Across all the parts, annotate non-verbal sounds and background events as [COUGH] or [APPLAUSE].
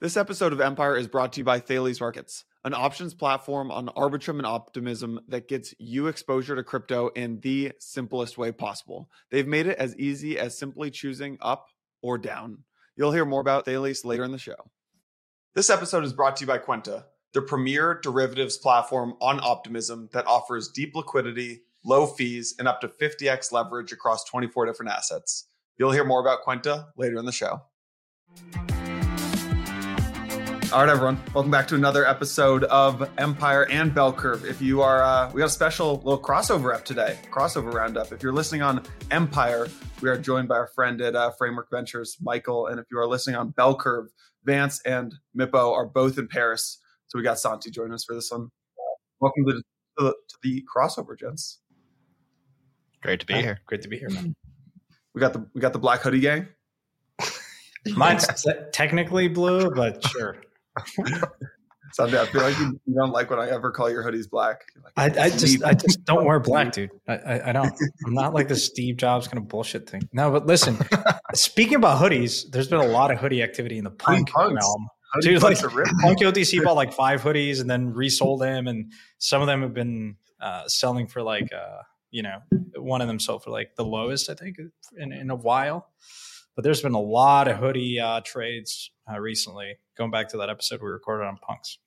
This episode of Empire is brought to you by Thales Markets, an options platform on Arbitrum and Optimism that gets you exposure to crypto in the simplest way possible. They've made it as easy as simply choosing up or down. You'll hear more about Thales later in the show. This episode is brought to you by Kwenta, the premier derivatives platform on Optimism that offers deep liquidity, low fees, and up to 50x leverage across 24 different assets. You'll hear more about Kwenta later in the show. All right, everyone. Welcome back to another episode of Empire and Bell Curve. If you are, uh, we got a special little crossover up today, crossover roundup. If you're listening on Empire, we are joined by our friend at uh, Framework Ventures, Michael. And if you are listening on Bell Curve, Vance and Mippo are both in Paris. So we got Santi joining us for this one. Welcome to the, to the crossover, gents. Great to be here. Great to be here, man. We got the we got the Black Hoodie Gang. [LAUGHS] Mine's technically blue, but sure. [LAUGHS] Santi, I feel like you, you, don't like when I ever call your hoodies black. Like, I, I just, I just don't wear black, [LAUGHS] dude. I, I, I, don't. I'm not like the [LAUGHS] Steve Jobs kind of bullshit thing. No, but listen. speaking about hoodies, there's been a lot of hoodie activity in the punk realm. Dude, like Punk OTC bought like five hoodies and then resold them, and some of them have been uh, selling for like, uh, you know, one of them sold for like the lowest I think in, in a while. But there's been a lot of hoodie uh, trades uh, recently. Going back to that episode we recorded on punks.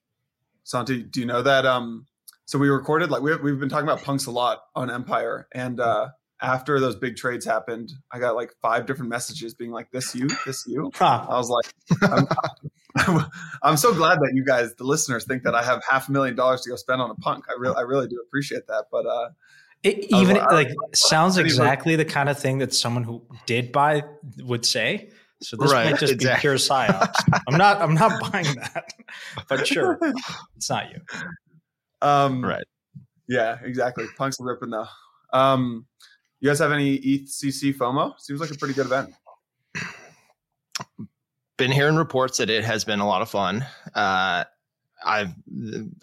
Santi, do you know that? Um, so we recorded like we, we've been talking about punks a lot on Empire, and uh, after those big trades happened, I got like five different messages being like, "This you, this you." [LAUGHS] Huh. I was like, I'm, I'm, I'm, so glad that you guys, the listeners, think that I have half a million dollars to go spend on a punk. I really, I really do appreciate that. But uh, it even like, like sounds exactly the kind of thing that someone who did buy would say. So this right, might just exactly. be pure psyops. I'm not. I'm not [LAUGHS] buying that. But sure, [LAUGHS] it's not you. Um, right. Yeah. Exactly. Punks are ripping though. Um, you guys have any EthCC FOMO? Seems like a pretty good event. Been hearing reports that it has been a lot of fun. Uh, I've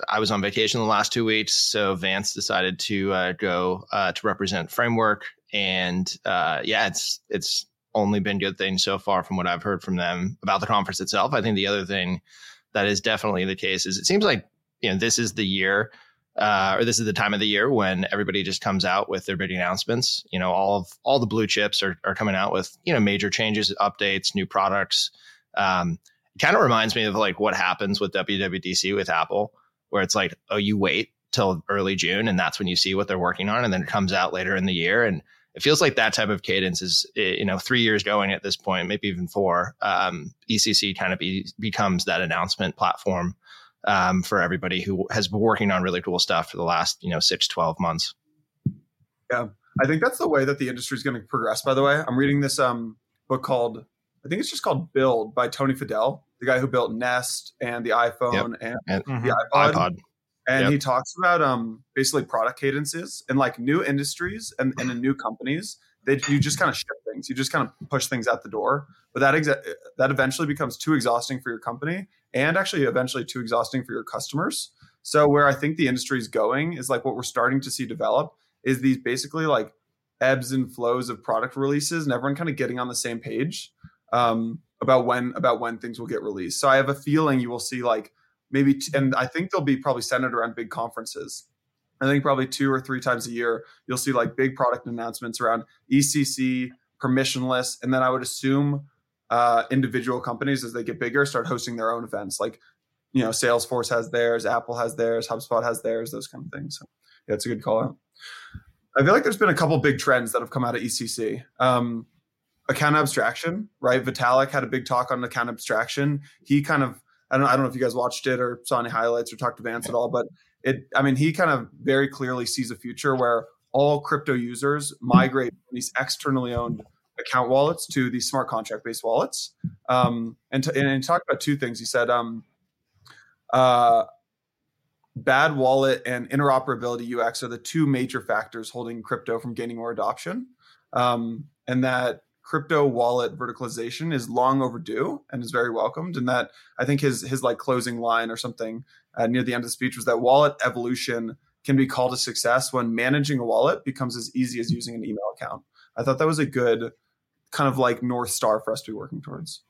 I was on vacation the last two weeks, so Vance decided to uh, go uh, to represent Framework, and uh, yeah, it's it's only been good things so far from what I've heard from them about the conference itself. I think the other thing that is definitely the case is it seems like you know this is the year uh, or this is the time of the year when everybody just comes out with their big announcements. You know, all of all the blue chips are are coming out with you know major changes, updates, new products. Um, it kind of reminds me of like what happens with WWDC with Apple, where it's like, oh, you wait till early June and that's when you see what they're working on, and then it comes out later in the year. And it feels like that type of cadence is, eh, you know, three years going at this point, maybe even four. Um, EthCC kind of be, becomes that announcement platform um, for everybody who has been working on really cool stuff for the last, you know, six, 12 months. Yeah. I think that's the way that the industry is going to progress, by the way. I'm reading this um, book called I think it's just called Build by Tony Fadell, the guy who built Nest and the iPhone yep. and, and, the mm-hmm. iPod. iPod. And yep. he talks about um, basically product cadences and like new industries and, and in new companies. They, you just kind of ship things. You just kind of push things out the door. But that exa- that eventually becomes too exhausting for your company and actually eventually too exhausting for your customers. So where I think the industry is going is like what we're starting to see develop is these basically like ebbs and flows of product releases and everyone kind of getting on the same page um, about when about when things will get released. So I have a feeling you will see like maybe, t- and I think they'll be probably centered around big conferences. I think probably two or three times a year you'll see like big product announcements around ECC, permissionless, and then I would assume uh, individual companies as they get bigger start hosting their own events. Like you know, Salesforce has theirs, Apple has theirs, HubSpot has theirs, those kind of things. So yeah, it's a good call out. I feel like there's been a couple big trends that have come out of ECC. Um, account abstraction, right? Vitalik had a big talk on account abstraction. He kind of, I don't, I don't know if you guys watched it or saw any highlights or talked to Vance at all, but it, I mean, he kind of very clearly sees a future where all crypto users migrate these externally owned account wallets to these smart contract based wallets. Um, and, and he talked about two things. He said, um, uh, bad wallet and interoperability UX are the two major factors holding crypto from gaining more adoption. Um, and that crypto wallet verticalization is long overdue and is very welcomed. And that I think his his like closing line or something uh, near the end of the speech was that wallet evolution can be called a success when managing a wallet becomes as easy as using an email account. I thought that was a good kind of like north star for us to be working towards.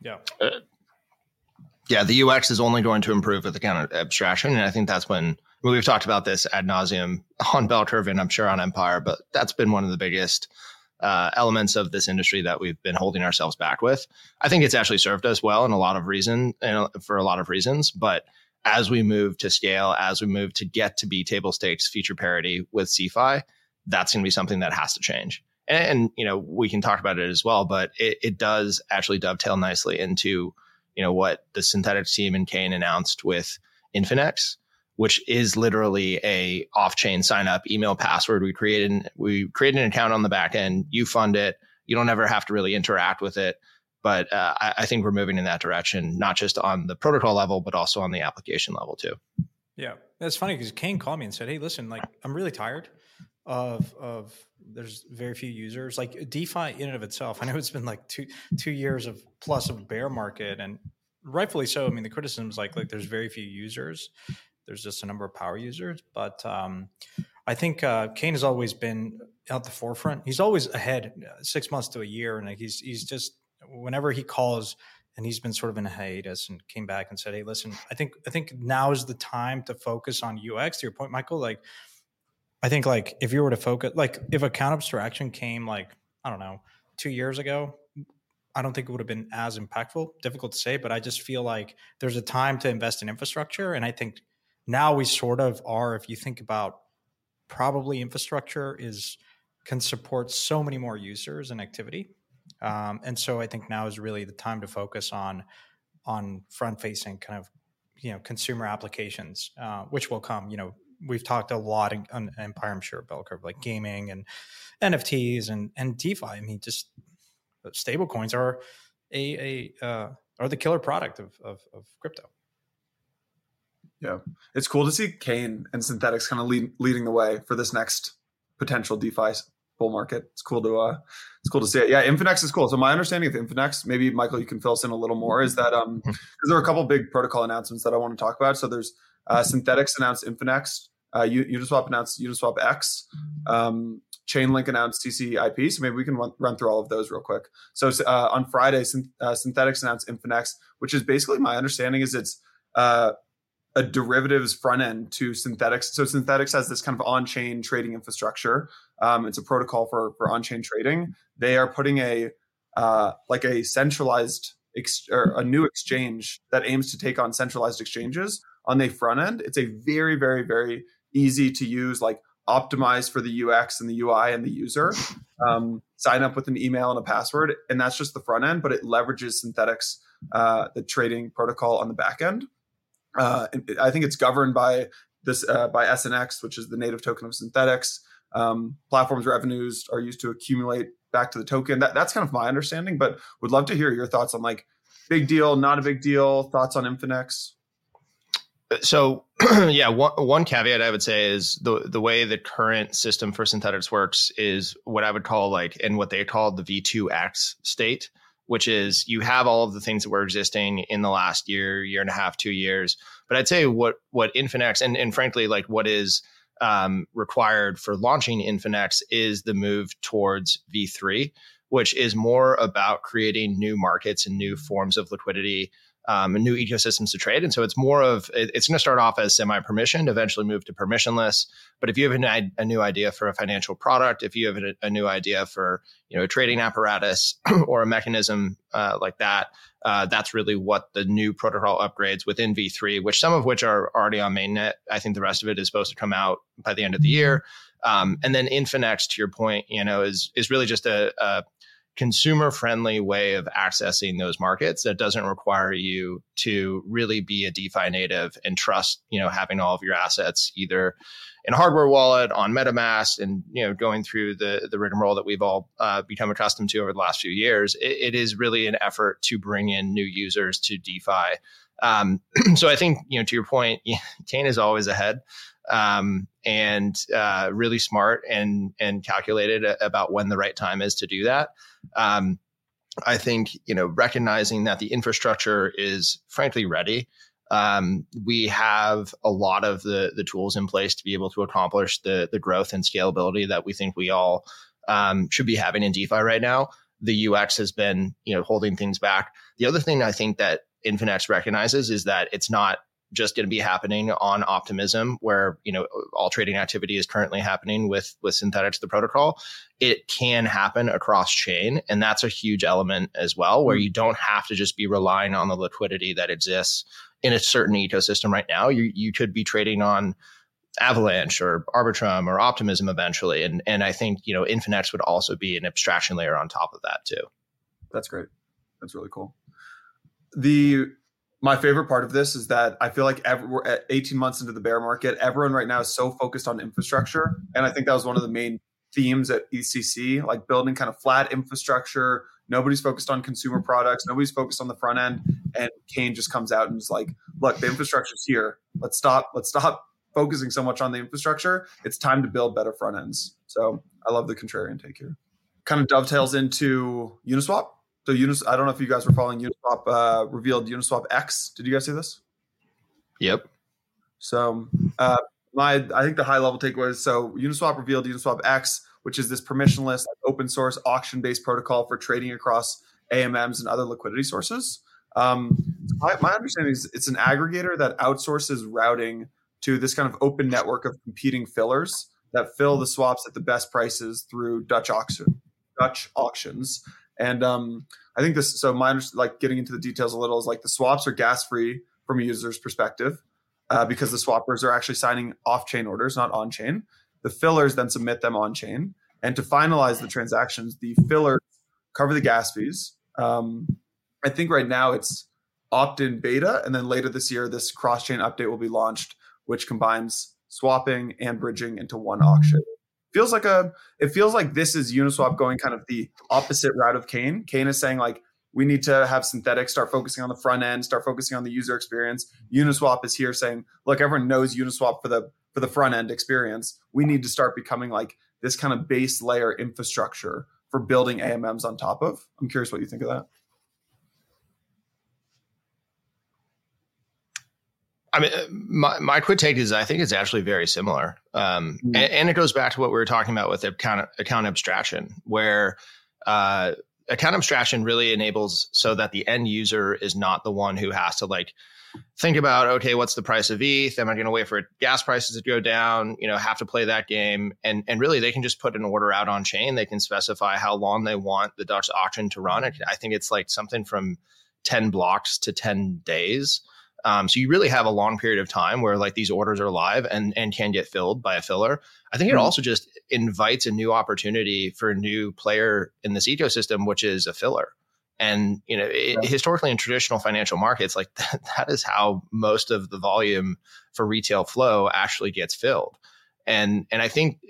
Yeah. Uh, Yeah, the UX is only going to improve with account of abstraction, and I think that's when well, we've talked about this ad nauseum on Bell Curve, and I'm sure on Empire, but that's been one of the biggest uh, elements of this industry that we've been holding ourselves back with. I think it's actually served us well in a lot of reason, and for a lot of reasons, but as we move to scale, as we move to get to be table stakes feature parity with CeFi, that's going to be something that has to change. And, and, you know, we can talk about it as well, but it, it does actually dovetail nicely into, you know, what the Synthetix team and Kain announced with Infinex, which is literally a off-chain sign up email password. We created we create an account on the back end. You fund it. You don't ever have to really interact with it. But uh, I, I, think we're moving in that direction, not just on the protocol level, but also on the application level too. Yeah, that's funny because Kain called me and said, "Hey, listen, like I'm really tired of of there's very few users. Like DeFi in and of itself, I know it's been like two two years of plus of bear market, and rightfully so. I mean, the criticism is like like there's very few users. There's just a number of power users, but um, I think uh, Kain has always been at the forefront. He's always ahead, uh, six months to a year, and he's he's just whenever he calls and he's been sort of in a hiatus and came back and said, "Hey, listen, I think I think now is the time to focus on UX." To your point, Michael, like I think like if you were to focus, like if account abstraction came like I don't know two years ago, I don't think it would have been as impactful. Difficult to say, but I just feel like there's a time to invest in infrastructure, and I think now we sort of are. If you think about probably infrastructure is can support so many more users and activity um, and so I think now is really the time to focus on on front facing kind of you know consumer applications, uh, which will come. You know, we've talked a lot in, on Empire, I'm sure, bell curve like gaming and NFTs and and DeFi. I mean, just stable coins are a a uh, are the killer product of, of, of crypto. Yeah, it's cool to see Kain and Synthetix kind of lead, leading the way for this next potential DeFi bull market. It's cool to uh, it's cool to see it. Yeah, Infinex is cool. So my understanding of Infinex, maybe Michael, you can fill us in a little more, is that um, because hmm. there are a couple big protocol announcements that I want to talk about. So there's uh, Synthetix announced Infinex, uh, Uniswap announced Uniswap X. Um, Chainlink announced CCIP. So maybe we can run, run through all of those real quick. So uh, on Friday, uh, Synthetix announced Infinex, which is basically my understanding is it's uh, a derivatives front end to Synthetix. So Synthetix has this kind of on-chain trading infrastructure. Um, it's a protocol for for on-chain trading. They are putting a uh, like a centralized ex- or a new exchange that aims to take on centralized exchanges on the front end. It's a very very very easy to use like optimized for the UX and the UI and the user. Um, sign up with an email and a password, and that's just the front end. But it leverages Synthetix, uh, the trading protocol on the back end. Uh, I think it's governed by this uh, by SNX, which is the native token of Synthetix. Um, platforms revenues are used to accumulate back to the token. That, that's kind of my understanding, but would love to hear your thoughts on like big deal, not a big deal, thoughts on Infinex. So, [CLEARS THROAT] yeah, one, one caveat I would say is the the way the current system for Synthetix works is what I would call like in what they call the V2X state which is you have all of the things that were existing in the last year, year and a half, two years. But I'd say what what Infinex and and frankly like what is um, required for launching Infinex is the move towards V3, which is more about creating new markets and new forms of liquidity um, new ecosystems to trade. And so it's more of it's going to start off as semi-permissioned, eventually move to permissionless. But if you have an, a new idea for a financial product, if you have a, a new idea for you know a trading apparatus [CLEARS THROAT] or a mechanism uh, like that, uh, that's really what the new protocol upgrades within V3, which some of which are already on mainnet. I think the rest of it is supposed to come out by the end of the year. Um, and then Infinex, to your point, you know, is is really just a, a consumer friendly way of accessing those markets that doesn't require you to really be a DeFi native and trust, you know, having all of your assets either in a hardware wallet on MetaMask and, you know, going through the, the rigmarole that we've all uh, become accustomed to over the last few years. It, it is really an effort to bring in new users to DeFi. Um, [CLEARS THROAT] so I think, you know, to your point, [LAUGHS] Kain is always ahead um, and uh, really smart and and calculated about when the right time is to do that. Um, I think you know recognizing that the infrastructure is frankly ready. Um, we have a lot of the the tools in place to be able to accomplish the the growth and scalability that we think we all um, should be having in DeFi right now. The UX has been you know holding things back. The other thing I think that Infinex recognizes is that it's not just going to be happening on optimism where you know all trading activity is currently happening with with Synthetix the protocol it can happen across chain and that's a huge element as well where mm. you don't have to just be relying on the liquidity that exists in a certain ecosystem right now. You you could be trading on avalanche or arbitrum or optimism eventually and and i think you know infinex would also be an abstraction layer on top of that too. That's great. That's really cool. The my favorite part of this is that I feel like every, we're at 18 months into the bear market. Everyone right now is so focused on infrastructure. And I think that was one of the main themes at ECC, like building kind of flat infrastructure. Nobody's focused on consumer products. Nobody's focused on the front end. And Kain just comes out and is like, look, the infrastructure's here. Let's stop. Let's stop focusing so much on the infrastructure. It's time to build better front ends. So I love the contrarian take here. Kind of dovetails into Uniswap. So Unis, I don't know if you guys were following Uniswap uh, revealed Uniswap X. Did you guys see this? Yep. So uh, my I think the high level takeaway is so Uniswap revealed Uniswap X, which is this permissionless, open source, auction based protocol for trading across AMMs and other liquidity sources. Um, my, my understanding is it's an aggregator that outsources routing to this kind of open network of competing fillers that fill the swaps at the best prices through Dutch auction Dutch auctions. And um, I think this, so my, like getting into the details a little is like the swaps are gas free from a user's perspective uh, because the swappers are actually signing off chain orders, not on chain. The fillers then submit them on chain. And to finalize the transactions, the fillers cover the gas fees. Um, I think right now it's opt in beta. And then later this year, this cross chain update will be launched, which combines swapping and bridging into one auction feels like a it feels like this is Uniswap going kind of the opposite route of Kain. Kain is saying like we need to have Synthetix start focusing on the front end, start focusing on the user experience. Uniswap is here saying, look, everyone knows Uniswap for the for the front end experience. We need to start becoming like this kind of base layer infrastructure for building AMMs on top of. I'm curious what you think of that. I mean, my, my quick take is I think it's actually very similar. Um, mm-hmm. and, and, it goes back to what we were talking about with account, account abstraction, where uh, account abstraction really enables so that the end user is not the one who has to like think about, okay, what's the price of ETH? Am I going to wait for gas prices to go down? You know, have to play that game. And, and really, they can just put an order out on chain. They can specify how long they want the Dutch auction to run. I think it's like something from 10 blocks to 10 days. Um, so you really have a long period of time where like these orders are live and and can get filled by a filler. I think it mm-hmm. also just invites a new opportunity for a new player in this ecosystem, which is a filler. And you know, it, yeah. historically in traditional financial markets, like that, [LAUGHS] that is how most of the volume for retail flow actually gets filled. And and I think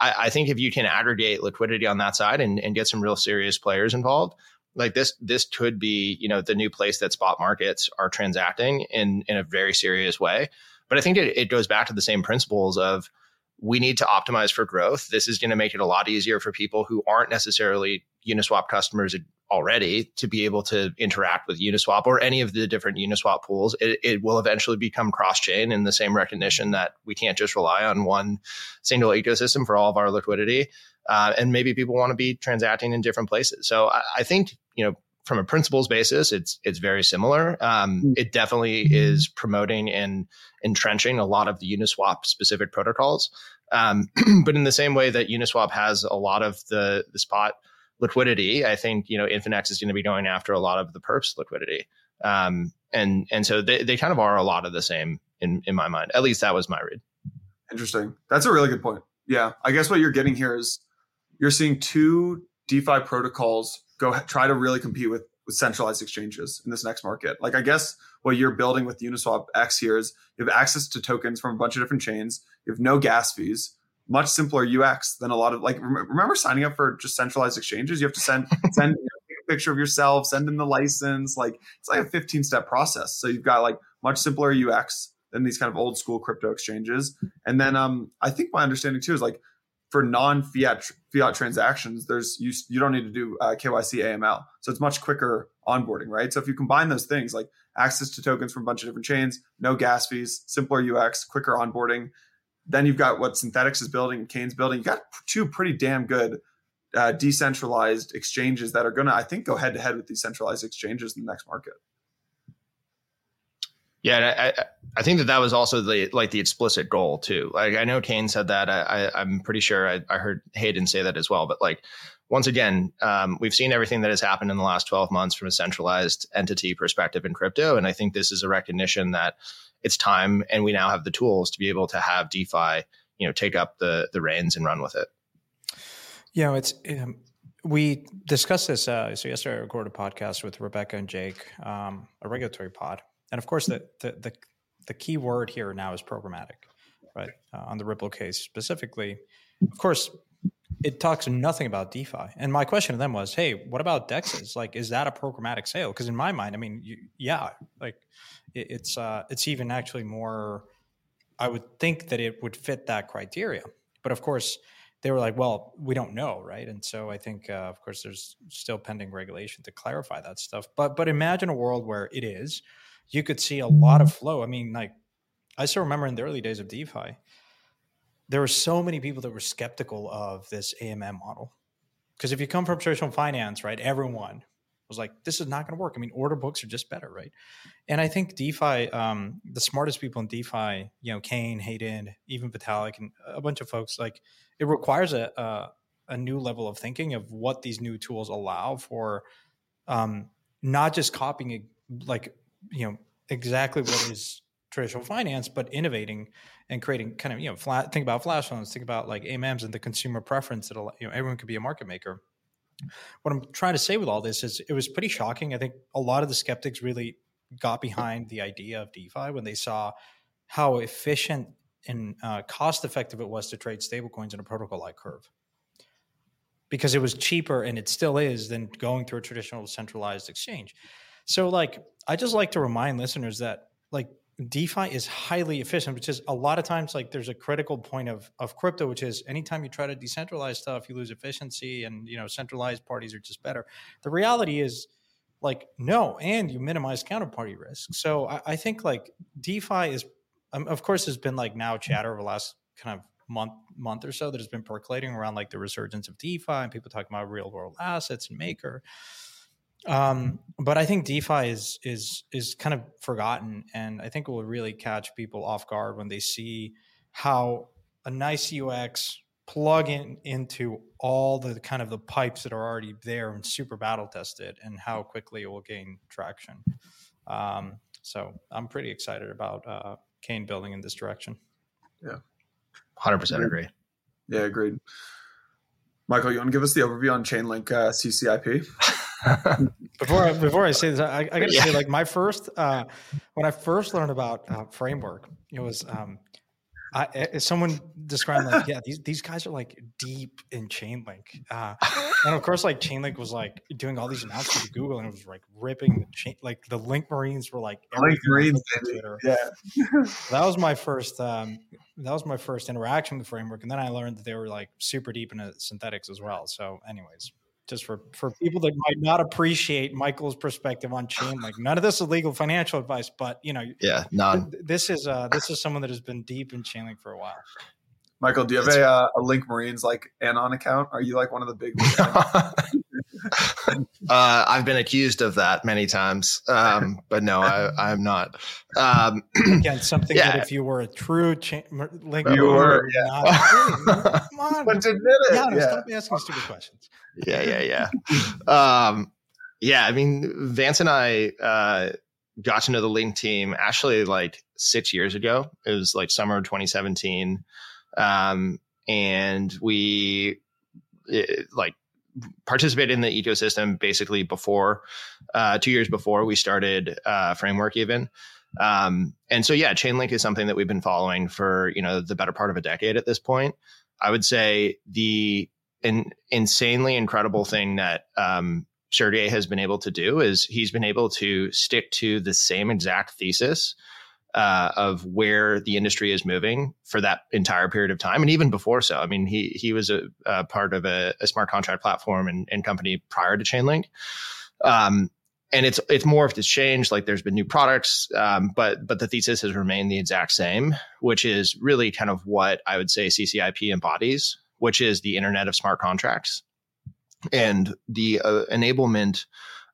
I, I think if you can aggregate liquidity on that side and, and get some real serious players involved, like this this could be you know the new place that spot markets are transacting in in a very serious way. But i think it, it goes back to the same principles of we need to optimize for growth. This is going to make it a lot easier for people who aren't necessarily uniswap customers already to be able to interact with uniswap or any of the different uniswap pools. It, it will eventually become cross-chain in the same recognition that we can't just rely on one single ecosystem for all of our liquidity uh, and maybe people want to be transacting in different places. So I, I, think you know from a principles basis, it's it's very similar. Um, mm. it definitely is promoting and entrenching a lot of the Uniswap specific protocols. Um, [CLEARS THROAT] but in the same way that Uniswap has a lot of the the spot liquidity, I think you know Infinex is going to be going after a lot of the perps liquidity. Um, and and so they, they kind of are a lot of the same in in my mind. At least that was my read. Interesting. That's a really good point. Yeah, I guess what you're getting here is you're seeing two DeFi protocols go try to really compete with with centralized exchanges in this next market. Like I guess what you're building with Uniswap X here is you have access to tokens from a bunch of different chains. You have no gas fees, much simpler UX than a lot of like. Remember signing up for just centralized exchanges? You have to send [LAUGHS] send you know, a picture of yourself, send them the license. Like it's like a 15 step process. So you've got like much simpler UX than these kind of old school crypto exchanges. And then um, I think my understanding too is like for non-fiat fiat transactions, there's you you don't need to do uh, KYC AML, so it's much quicker onboarding, right? So if you combine those things like access to tokens from a bunch of different chains, no gas fees, simpler UX, quicker onboarding, then you've got what Synthetix is building, Kain's building. You got two pretty damn good uh, decentralized exchanges that are going to, I think, go head to head with these centralized exchanges in the next market. Yeah, I, I think that that was also the like the explicit goal too. Like I know Kain said that. I, I am pretty sure I, I heard Hayden say that as well. But like once again, um, we've seen everything that has happened in the last 12 months from a centralized entity perspective in crypto, and I think this is a recognition that it's time, and we now have the tools to be able to have DeFi, you know, take up the the reins and run with it. You know, it's um, we discussed this. Uh, so yesterday, I recorded a podcast with Rebecca and Jake, um, a regulatory pod, and of course, the, the the the key word here now is programmatic, right? Uh, on the Ripple case specifically, of course, it talks nothing about DeFi. And my question to them was, hey, what about DEXs? Like, is that a programmatic sale? Because in my mind, I mean, you, yeah, like it, it's uh, it's even actually more. I would think that it would fit that criteria, but of course they were like, well, we don't know, right? And so I think, uh, of course, there's still pending regulation to clarify that stuff. But but imagine a world where it is, you could see a lot of flow. I mean, like I still remember in the early days of DeFi, there were so many people that were skeptical of this AMM model because if you come from traditional finance, right, everyone was like, this is not going to work. I mean, order books are just better, right? And I think DeFi, um, the smartest people in DeFi, you know, Kain, Hayden, even Vitalik, and a bunch of folks, like it requires a, a, a new level of thinking of what these new tools allow for, um, not just copying like you know exactly what is traditional finance, but innovating and creating kind of you know flat. Think about flash loans. Think about like AMMs and the consumer preference that you know everyone could be a market maker what I'm trying to say with all this is it was pretty shocking. I think a lot of the skeptics really got behind the idea of DeFi when they saw how efficient and uh, cost effective it was to trade stablecoins in a protocol like Curve. Because it was cheaper and it still is than going through a traditional centralized exchange. So, like, I just like to remind listeners that, like, DeFi is highly efficient, which is a lot of times like there's a critical point of of crypto, which is anytime you try to decentralize stuff, you lose efficiency, and you know centralized parties are just better. The reality is like no, and you minimize counterparty risk. So I, I think like DeFi is, um, of course, has been like now chatter over the last kind of month month or so that has been percolating around like the resurgence of DeFi and people talking about real world assets and Maker. Um, but I think DeFi is is is kind of forgotten, and I think it will really catch people off guard when they see how a nice UX plug in into all the kind of the pipes that are already there and super battle tested, and how quickly it will gain traction. Um, so I'm pretty excited about uh, Kain building in this direction. Yeah, hundred percent agree. Yeah, agreed. Michael, you want to give us the overview on Chainlink uh, CCIP? [LAUGHS] before I, before I say this, I, I got to yeah. say, like my first uh, when I first learned about uh, framework, it was um, I, someone described like, yeah, these these guys are like deep in Chainlink, uh, and of course, like Chainlink was like doing all these announcements to Google, and it was like ripping the chain, like the Link Marines were like Link Marines, yeah. that was my first. Um, that was my first interaction with framework, and then I learned that they were like super deep into Synthetix as well. So, anyways, just for for people that might not appreciate Michael's perspective on chain. Like none of this is legal financial advice, but you know, yeah, none. This is uh this is someone that has been deep in Chainlink for a while. Michael, do you have a, uh, a Link Marines like Anon account? Are you like one of the big? [LAUGHS] uh, I've been accused of that many times, um, [LAUGHS] but no, I, am not. Um, [CLEARS THROAT] Again, something yeah. that if you were a true cha- Link, you were, yeah. Not, [LAUGHS] come on, but admit it. Yeah, yeah. stop asking stupid questions. Yeah, yeah, yeah. um, yeah, I mean, Vance and I uh, got to know the Link team actually like six years ago. It was like summer 2017, um, and we it, like participated in the ecosystem basically before uh, two years before we started uh, framework even. Um, and so yeah chainlink is something that we've been following for you know the better part of a decade at this point. I would say the in, insanely incredible thing that um, Sergey has been able to do is he's been able to stick to the same exact thesis uh, of where the industry is moving for that entire period of time, and even before so. I mean, he he was a, a part of a, a, smart contract platform and, and, company prior to Chainlink. Um, and it's it's morphed, it's changed. Like there's been new products, um, but but the thesis has remained the exact same, which is really kind of what I would say CCIP embodies, which is the Internet of Smart Contracts and the uh, enablement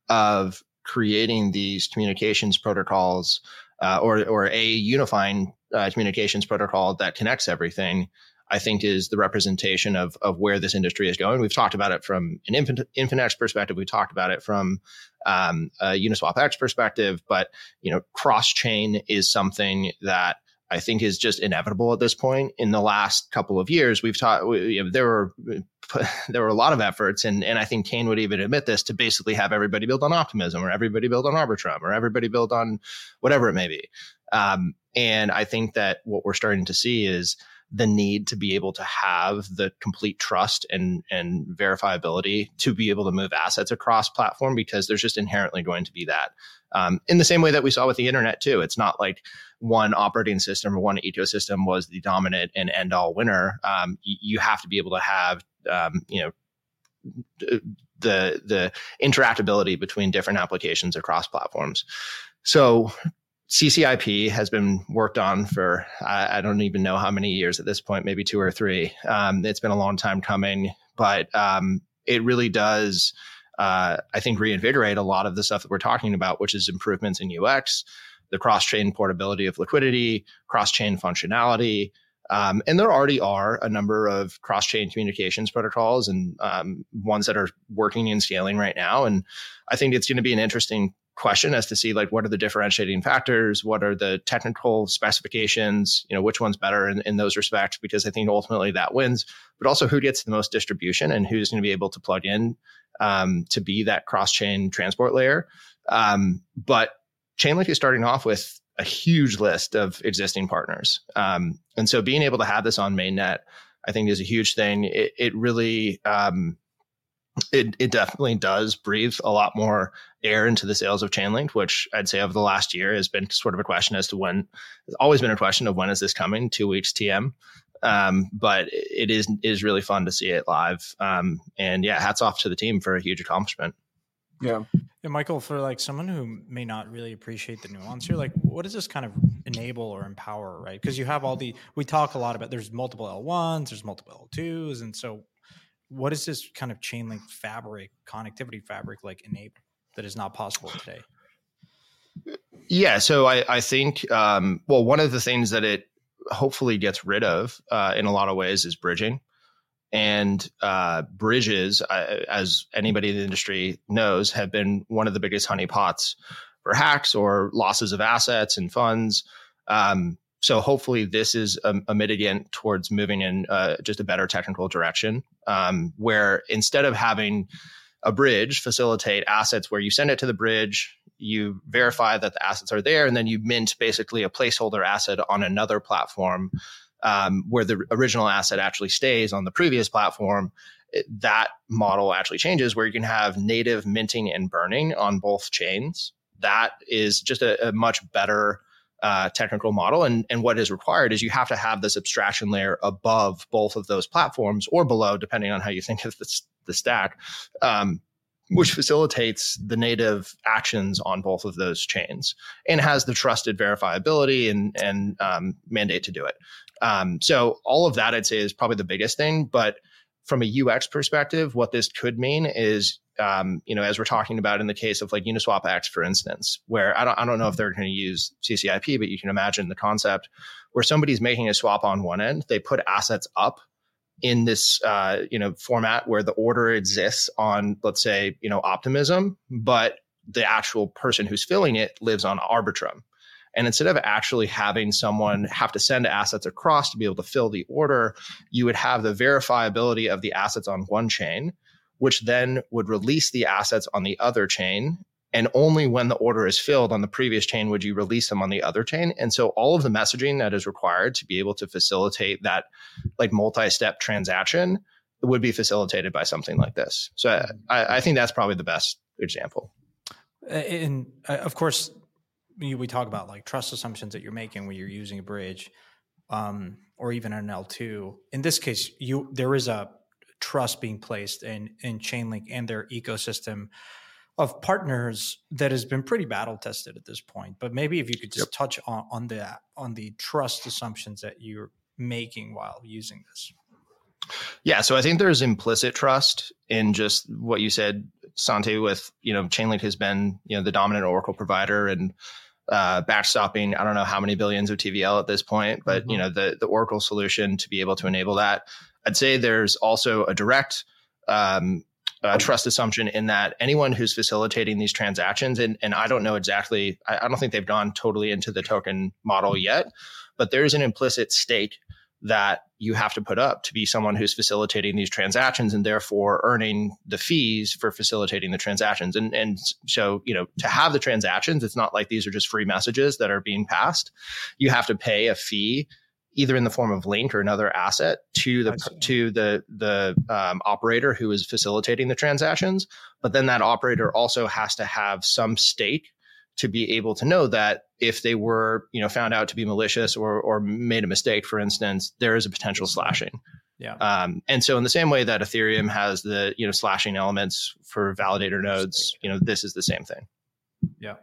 of creating these communications protocols uh, or or a unifying uh, communications protocol that connects everything, I think is the representation of of where this industry is going. We've talked about it from an Infin- Infinex perspective. We talked about it from um, a Uniswap X perspective, but you know, cross chain is something that I think is just inevitable at this point. In the last couple of years, we've taught we, there were [LAUGHS] there were a lot of efforts, and and I think Kain would even admit this to basically have everybody build on Optimism or everybody build on Arbitrum or everybody build on whatever it may be. Um, and I think that what we're starting to see is the need to be able to have the complete trust and and verifiability to be able to move assets across platform because there's just inherently going to be that. Um, in the same way that we saw with the internet too. It's not like one operating system or one ecosystem was the dominant and end all winner. Um, you, have to be able to have um, you know the the interactability between different applications across platforms. So CCIP has been worked on for I, I, don't even know how many years at this point, maybe two or three. Um, it's been a long time coming, but um, it really does, uh, I think, reinvigorate a lot of the stuff that we're talking about, which is improvements in UX, the cross-chain portability of liquidity, cross-chain functionality. Um, and there already are a number of cross-chain communications protocols and um, ones that are working and scaling right now. And I think it's going to be an interesting question as to see like what are the differentiating factors? What are the technical specifications? You know which one's better in, in those respects? Because i think ultimately that wins. But also who gets the most distribution and who's going to be able to plug in um, to be that cross-chain transport layer. Um, but chainlink is starting off with a huge list of existing partners. Um, and so being able to have this on mainnet i think is a huge thing. It, it really um, it, it definitely does breathe a lot more air into the sales of Chainlink, which I'd say over the last year has been sort of a question as to when. It's always been a question of when is this coming? Two weeks TM, um, but it is is really fun to see it live. Um, and yeah, hats off to the team for a huge accomplishment. Yeah. Yeah, Michael, for like someone who may not really appreciate the nuance here, like what does this kind of enable or empower, right? Because you have all the we talk a lot about there's multiple L1s, there's multiple L2s, and so what is this kind of chain link fabric, connectivity fabric like enable that is not possible today? Yeah, so I, I think um, well, one of the things that it hopefully gets rid of uh, in a lot of ways is bridging. And uh, bridges, uh, as anybody in the industry knows, have been one of the biggest honeypots for hacks or losses of assets and funds. Um, so hopefully this is a, a mitigant towards moving in uh, just a better technical direction um, where instead of having a bridge facilitate assets where you send it to the bridge you verify that the assets are there and then you mint basically a placeholder asset on another platform um, where the original asset actually stays on the previous platform it, that model actually changes where you can have native minting and burning on both chains. That is just a, a much better uh, technical model. And, and what is required is you have to have this abstraction layer above both of those platforms or below, depending on how you think of the, the stack, um, which facilitates the native actions on both of those chains and has the trusted verifiability and, and um, mandate to do it. Um, so all of that, I'd say, is probably the biggest thing. But from a UX perspective, what this could mean is um, you know, as we're talking about in the case of like Uniswap X, for instance, where I don't, I don't know if they're going to use CCIP, but you can imagine the concept where somebody's making a swap on one end, they put assets up in this, uh, you know, format where the order exists on, let's say, you know, Optimism, but the actual person who's filling it lives on Arbitrum. And instead of actually having someone have to send assets across to be able to fill the order, you would have the verifiability of the assets on one chain which then would release the assets on the other chain. And only when the order is filled on the previous chain would you release them on the other chain. And so all of the messaging that is required to be able to facilitate that like multi-step transaction would be facilitated by something like this. So I, I think that's probably the best example. And uh, of course, we talk about like trust assumptions that you're making when you're using a bridge um, or even an L2. In this case, you there is a trust being placed in in Chainlink and their ecosystem of partners that has been pretty battle tested at this point. But maybe if you could just yep. touch on, on the on the trust assumptions that you're making while using this. Yeah, so I think there's implicit trust in just what you said, Santi. With you know, Chainlink has been you know the dominant Oracle provider, and uh, batch stopping. I don't know how many billions of TVL at this point, but mm-hmm. you know the the Oracle solution to be able to enable that. I'd say there's also a direct um, uh, trust assumption in that anyone who's facilitating these transactions, and, and I don't know exactly, I, I don't think they've gone totally into the token model yet, but there's an implicit stake that you have to put up to be someone who's facilitating these transactions and therefore earning the fees for facilitating the transactions. And and so, you know, to have the transactions, it's not like these are just free messages that are being passed. You have to pay a fee either in the form of link or another asset to the to the the um, operator who is facilitating the transactions. But then that operator also has to have some stake to be able to know that if they were you know found out to be malicious or or made a mistake, for instance, there is a potential slashing. Yeah. Um, and so in the same way that Ethereum has the you know slashing elements for validator nodes, you know this is the same thing. Yeah.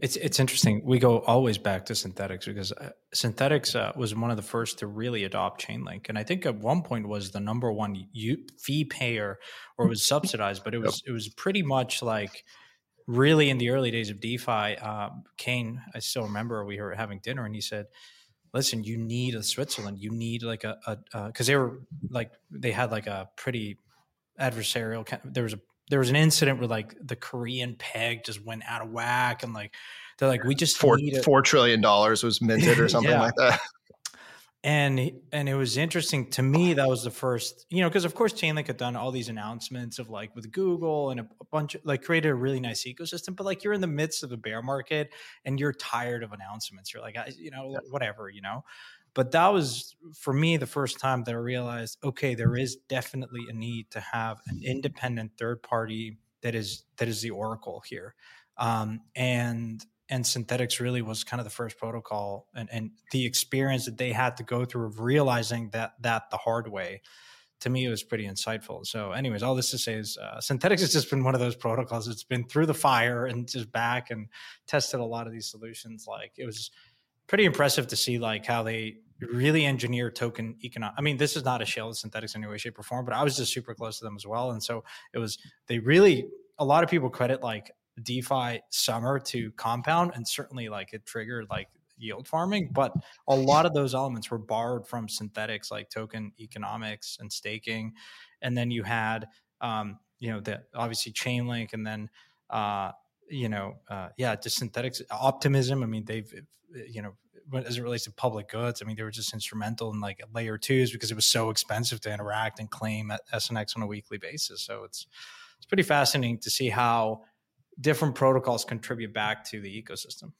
It's it's interesting. We go always back to Synthetix because uh, Synthetix uh, was one of the first to really adopt Chainlink, and I think at one point was the number one u- fee payer or was subsidized, but it was yep. it was pretty much like really in the early days of DeFi. Uh, Kain, I still remember we were having dinner, and he said, "Listen, you need a Switzerland. You need like a because they were like they had like a pretty adversarial. There was a there was an incident where like the Korean peg just went out of whack and like they're like we just four four trillion dollars was minted or [LAUGHS] something yeah. like that. And and it was interesting to me that was the first you know because of course Chainlink had done all these announcements of like with Google and a, a bunch of like created a really nice ecosystem but like you're in the midst of a bear market and you're tired of announcements. You're like you know whatever you know? But that was for me the first time that I realized, okay, there is definitely a need to have an independent third party that is that is the oracle here, um, and and Synthetix really was kind of the first protocol, and and the experience that they had to go through of realizing that that the hard way. To me, it was pretty insightful. So, anyways, all this to say is uh, Synthetix has just been one of those protocols. It's been through the fire and just back and tested a lot of these solutions. Like it was pretty impressive to see like how they really engineer token economic. I mean, this is not a shell of Synthetix in any way, shape, or form, but I was just super close to them as well. And so it was they really a lot of people credit like DeFi summer to compound, and certainly like it triggered like yield farming, but a lot of those elements were borrowed from Synthetix like token economics and staking. And then you had um, you know, the obviously Chainlink and then uh, you know, uh, yeah, just Synthetix optimism. I mean, they've, you know, as it relates to public goods, I mean, they were just instrumental in like layer twos because it was so expensive to interact and claim at SNX on a weekly basis. So it's it's pretty fascinating to see how different protocols contribute back to the ecosystem.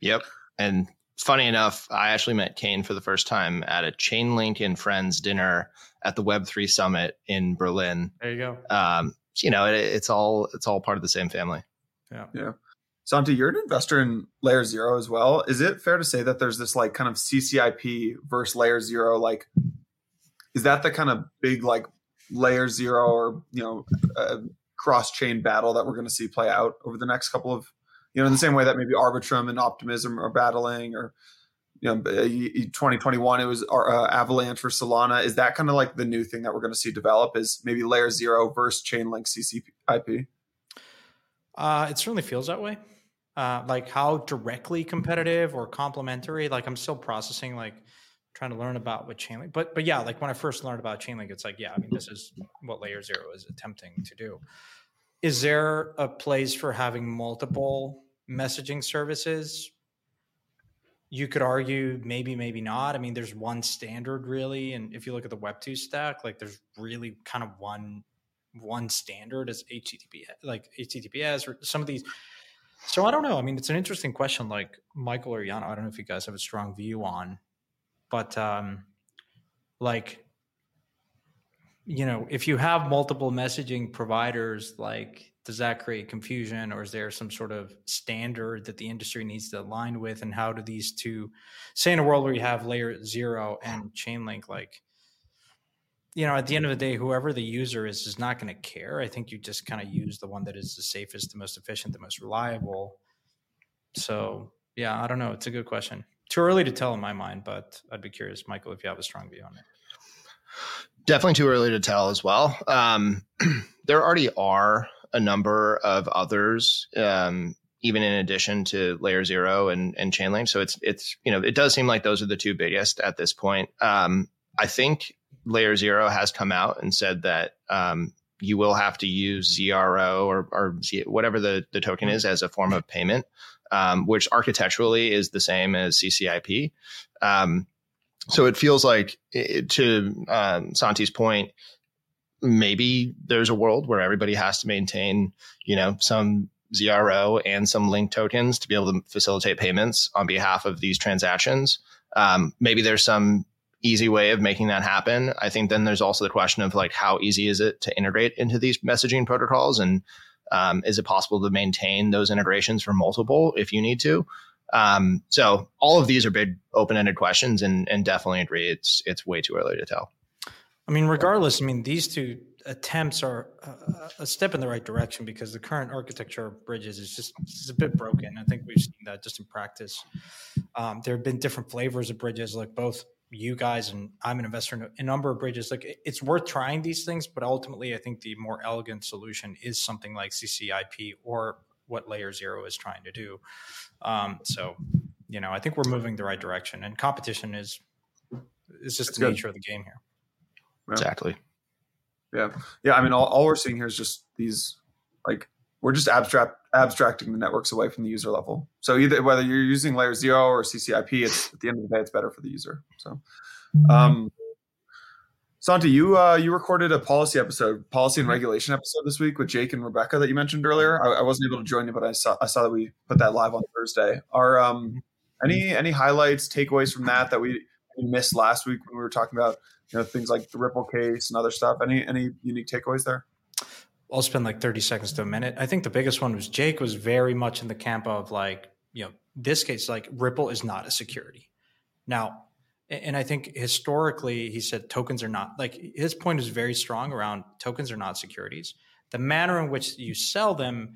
Yep, and funny enough, I actually met Kain for the first time at a Chainlink and Friends dinner at the Web three Summit in Berlin. There you go. Um, you know, it, it's all it's all part of the same family. Yeah. Yeah. Santi, you're an investor in Layer Zero as well. Is it fair to say that there's this like kind of CCIP versus Layer Zero? Like, is that the kind of big like Layer Zero or you know uh, cross chain battle that we're going to see play out over the next couple of you know in the same way that maybe Arbitrum and Optimism are battling or you know 2021 it was uh, Avalanche for Solana. Is that kind of like the new thing that we're going to see develop? Is maybe Layer Zero versus Chainlink CCIP? Uh, it certainly feels that way. Uh, like how directly competitive or complementary. Like I'm still processing, like trying to learn about what Chainlink. But but yeah, like when I first learned about Chainlink, it's like yeah, I mean this is what Layer Zero is attempting to do. Is there a place for having multiple messaging services? You could argue maybe, maybe not. I mean, there's one standard really, and if you look at the Web two stack, like there's really kind of one one standard as HTTP, like HTTPS or some of these. So I don't know. I mean, it's an interesting question. Like Michael or Jan, I don't know if you guys have a strong view on, but um, like, you know, if you have multiple messaging providers, like, does that create confusion, or is there some sort of standard that the industry needs to align with? And how do these two, say, in a world where you have layer zero and Chainlink, like? you know, at the end of the day, whoever the user is is not going to care. I think you just kind of use the one that is the safest, the most efficient, the most reliable. So, yeah, I don't know. It's a good question. Too early to tell in my mind, but I'd be curious, Michael, if you have a strong view on it. Definitely too early to tell as well. Um, [CLEARS THROAT] there already are a number of others, um, even in addition to layer zero and, and Chainlink. So it's, it's, you know, it does seem like those are the two biggest at this point. Um, I think layer zero has come out and said that, um, you will have to use ZRO or, or Z, whatever the, the token is as a form of payment, um, which architecturally is the same as CCIP. Um, so it feels like, it, to um, Santi's point, maybe there's a world where everybody has to maintain, you know, some ZRO and some link tokens to be able to facilitate payments on behalf of these transactions. Um, maybe there's some easy way of making that happen. I think then there's also the question of like how easy is it to integrate into these messaging protocols, and um, is it possible to maintain those integrations for multiple if you need to? Um, so all of these are big open-ended questions, and, and definitely agree it's it's way too early to tell. I mean, regardless, I mean these two attempts are a, a step in the right direction because the current architecture of bridges is just is a bit broken. I think we've seen that just in practice. Um, there have been different flavors of bridges, like both you guys and I'm an investor in a number of bridges. Like it's worth trying these things, but ultimately, I think the more elegant solution is something like CCIP or what Layer Zero is trying to do. Um, so, you know, I think we're moving the right direction, and competition is is just That's the good. nature of the game here. Yeah. Exactly. Yeah, yeah. I mean, all, all we're seeing here is just these like we're just abstract abstracting the networks away from the user level. So either whether you're using layer zero or CCIP, it's at the end of the day, it's better for the user. So, um, Santi, you uh, you recorded a policy episode, policy and regulation episode this week with Jake and Rebecca that you mentioned earlier. I, I wasn't able to join you, but I saw I saw that we put that live on Thursday. Are um, any any highlights, takeaways from that that we missed last week when we were talking about you know things like the Ripple case and other stuff? Any any unique takeaways there? I'll spend like 30 seconds to a minute. I think the biggest one was Jake was very much in the camp of like, you know, this case, like Ripple is not a security. Now, and I think historically he said tokens are not like his point is very strong around tokens are not securities. The manner in which you sell them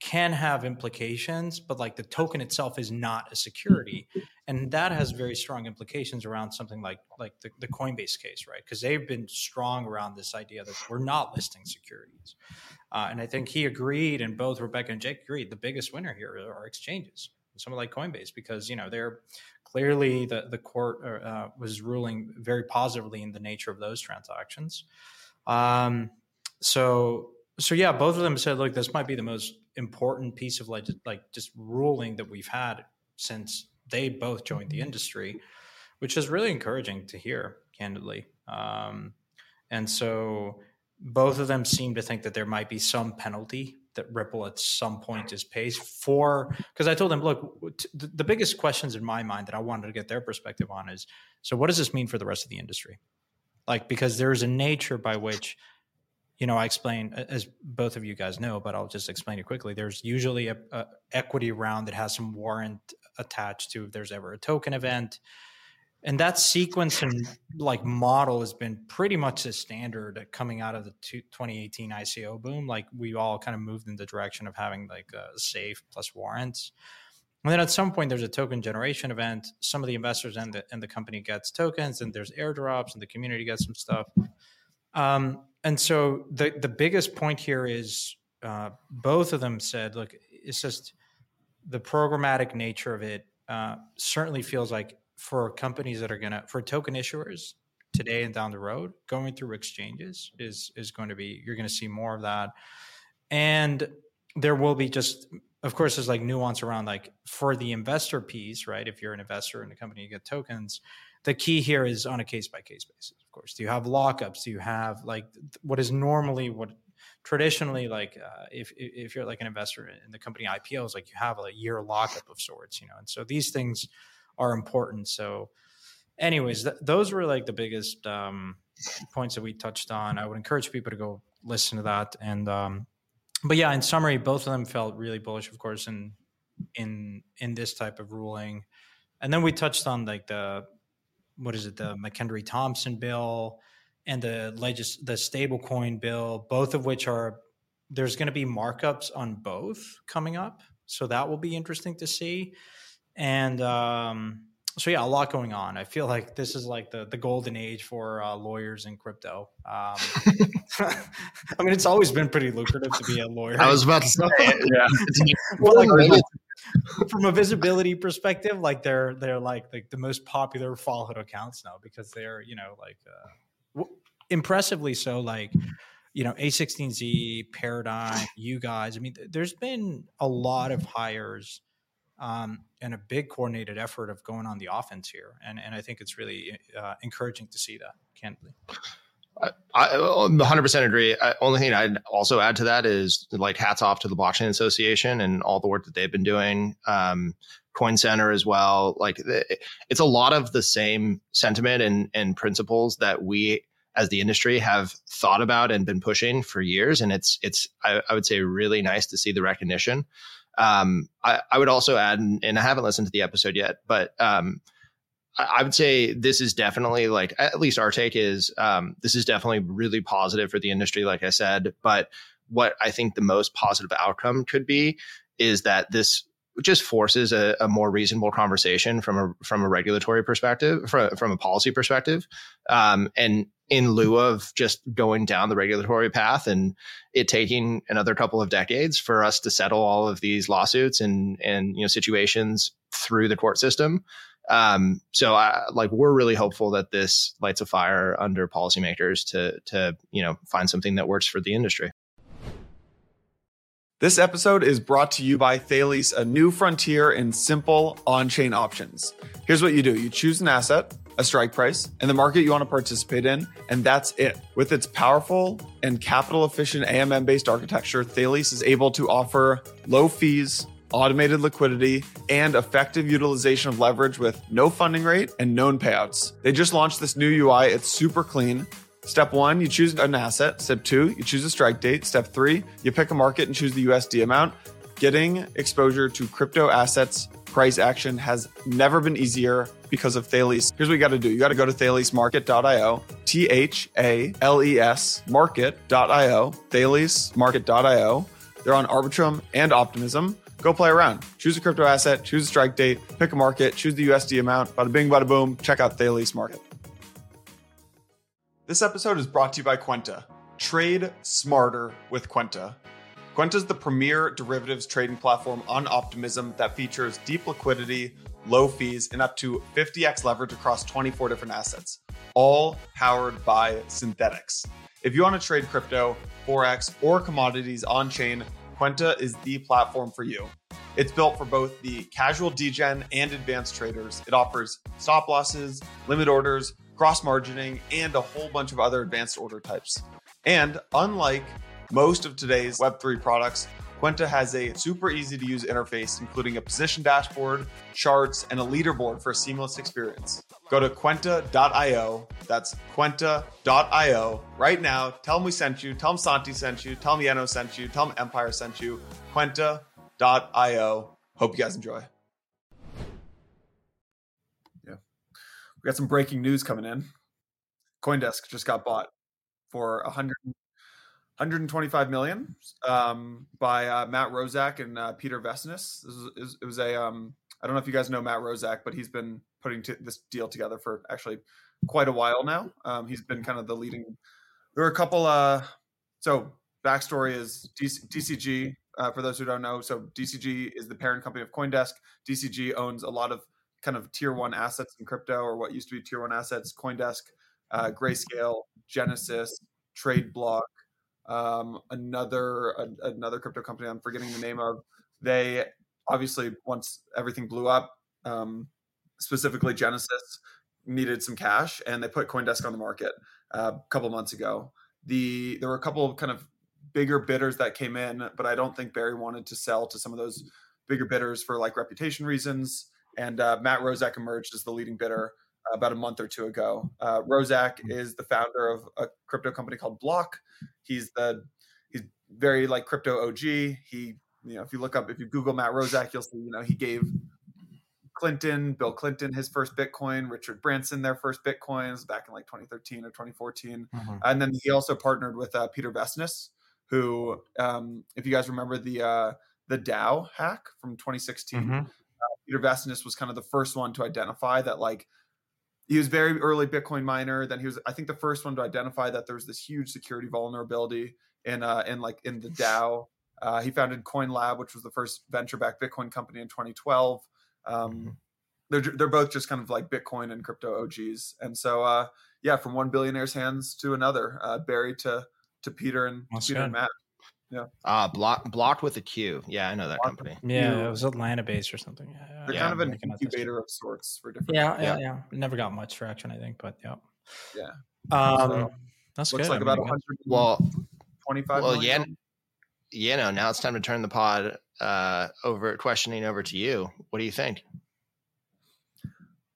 can have implications, but like the token itself is not a security, and that has very strong implications around something like like the, the Coinbase case, right? Because they've been strong around this idea that we're not listing securities, uh, and I think he agreed, and both Rebecca and Jake agreed. The biggest winner here are exchanges, someone like Coinbase, because you know they're clearly the the court uh, was ruling very positively in the nature of those transactions. Um, so so yeah, both of them said, look, this might be the most important piece of like like just ruling that we've had since they both joined the industry, which is really encouraging to hear, candidly. Um, and so both of them seem to think that there might be some penalty that Ripple at some point is pays for. Because I told them, look, the biggest questions in my mind that I wanted to get their perspective on is so what does this mean for the rest of the industry? Like, because there's a nature by which you know, I explain as both of you guys know, but I'll just explain it quickly. There's usually a, a, equity round that has some warrant attached to if there's ever a token event, and that sequence and like model has been pretty much the standard coming out of the 2018 ICO boom. Like we all kind of moved in the direction of having like a safe plus warrants. And then at some point, there's a token generation event. Some of the investors and the and the company gets tokens, and there's airdrops, and the community gets some stuff. Um, and so the the biggest point here is uh, both of them said, look, it's just the programmatic nature of it uh, certainly feels like for companies that are gonna for token issuers today and down the road, going through exchanges is is going to be you're going to see more of that, and there will be just of course there's like nuance around like for the investor piece, right? If you're an investor in a company, you get tokens. The key here is on a case by case basis of course. Do you have lockups? Do you have like what is normally what traditionally like uh, if if you're like an investor in the company IPOs like you have a year lockup of sorts you know and so these things are important. So anyways th- those were like the biggest um, points that we touched on. I would encourage people to go listen to that and um, but yeah in summary both of them felt really bullish of course in in in this type of ruling. And then we touched on like the what is it, the McHenry Thompson bill and the legis- the stablecoin bill, both of which are there's going to be markups on both coming up, so that will be interesting to see. And um, so yeah, a lot going on. I feel like this is like the the golden age for uh, lawyers in crypto. Um, [LAUGHS] I mean, it's always been pretty lucrative to be a lawyer. I was about to say, [LAUGHS] yeah. well, like, from a visibility perspective, like they're they're like like the most popular followed accounts now because they're you know like uh, impressively so like you know A16Z Paradigm, you guys. I mean, there's been a lot of hires um, and a big coordinated effort of going on the offense here. And and I think it's really uh, encouraging to see that, candidly. I, I 100% agree. I, only thing I'd also add to that is like hats off to the Blockchain Association and all the work that they've been doing. Um, Coin Center as well. Like it's a lot of the same sentiment and, and principles that we as the industry have thought about and been pushing for years. And it's it's I, I would say really nice to see the recognition. Um, I, I, would also add, and I haven't listened to the episode yet, but um, I, I, would say this is definitely like at least our take is um, this is definitely really positive for the industry, like I said. But what I think the most positive outcome could be is that this just forces a, a, more reasonable conversation from a from a regulatory perspective, from, from a policy perspective, um, and in lieu of just going down the regulatory path and it taking another couple of decades for us to settle all of these lawsuits and and you know situations through the court system. Um, so I, like we're really hopeful that this lights a fire under policymakers to to you know find something that works for the industry. This episode is brought to you by Thales, a new frontier in simple on chain options. Here's what you do you choose an asset, a strike price, and the market you want to participate in, and that's it. With its powerful and capital efficient AMM based architecture, Thales is able to offer low fees, automated liquidity, and effective utilization of leverage with no funding rate and known payouts. They just launched this new UI, it's super clean Step one, you choose an asset. Step two, you choose a strike date. Step three, you pick a market and choose the USD amount. Getting exposure to crypto assets price action has never been easier because of Thales. Here's what you got to do. You got to go to thalesmarket.io, T H A L E S market.io, thalesmarket.io. They're on Arbitrum and Optimism. Go play around. Choose a crypto asset, choose a strike date, pick a market, choose the USD amount. Bada bing, bada boom. Check out Thales Market. This episode is brought to you by Kwenta. Trade smarter with Kwenta. Kwenta is the premier derivatives trading platform on Optimism that features deep liquidity, low fees, and up to 50x leverage across 24 different assets, all powered by Synthetix. If you want to trade crypto, Forex, or commodities on chain, Kwenta is the platform for you. It's built for both the casual degen and advanced traders. It offers stop losses, limit orders, cross margining, and a whole bunch of other advanced order types. And unlike most of today's Web3 products, Kwenta has a super easy to use interface, including a position dashboard, charts, and a leaderboard for a seamless experience. Go to Kwenta.io. That's Kwenta.io right now. Tell them we sent you. Tell them Santi sent you. Tell them Yeno sent you. Tell them Empire sent you. Kwenta.io. Hope you guys enjoy. Yeah. We got some breaking news coming in. CoinDesk just got bought for 100, 125 million um, by uh, Matt Roszak and uh, Peter Vessenes. It was a um, I don't know if you guys know Matt Roszak, but he's been putting t- this deal together for actually quite a while now. Um, he's been kind of the leading. There were a couple. Uh, so backstory is DC, DCG. Uh, for those who don't know, so DCG is the parent company of CoinDesk. DCG owns a lot of kind of tier one assets in crypto or what used to be tier one assets coindesk uh, grayscale genesis TradeBlock um, another a, another crypto company i'm forgetting the name of. They obviously once everything blew up um, specifically genesis needed some cash and they put coindesk on the market uh, a couple months ago. The there were a couple of kind of bigger bidders that came in but i don't think barry wanted to sell to some of those bigger bidders for like reputation reasons. And uh, Matt Roszak emerged as the leading bidder about a month or two ago. Uh, Roszak mm-hmm. is the founder of a crypto company called Bloq. He's the he's very like crypto OG. He you know if you look up if you Google Matt Roszak, you'll see you know he gave Clinton, Bill Clinton, his first Bitcoin, Richard Branson, their first Bitcoins back in like 2013 or 2014. Mm-hmm. And then he also partnered with uh, Peter Vessenes, who, um, if you guys remember the uh, the DAO hack from 2016, mm-hmm. Peter Vessenes was kind of the first one to identify that like he was very early Bitcoin miner. Then he was, I think, the first one to identify that there was this huge security vulnerability in uh, in like in the DAO. Uh, he founded CoinLab, which was the first venture-backed Bitcoin company in 2012. Um, mm-hmm. They're they're both just kind of like Bitcoin and crypto OGs, and so uh, yeah, from one billionaire's hands to another, uh, Barry to to Peter and That's Peter good. and Matt. Yeah. Uh block blocked with a Q. Yeah, I know that company. Yeah, it was Atlanta based or something. Yeah, They're yeah, kind of an incubator of sorts for different. Yeah, yeah, yeah, Never got much traction, I think, but yeah. Yeah. Um, so, that's looks good. like I about 100. Well, 25. Well, yeah. You know, now it's time to turn the pod uh, over questioning over to you. What do you think?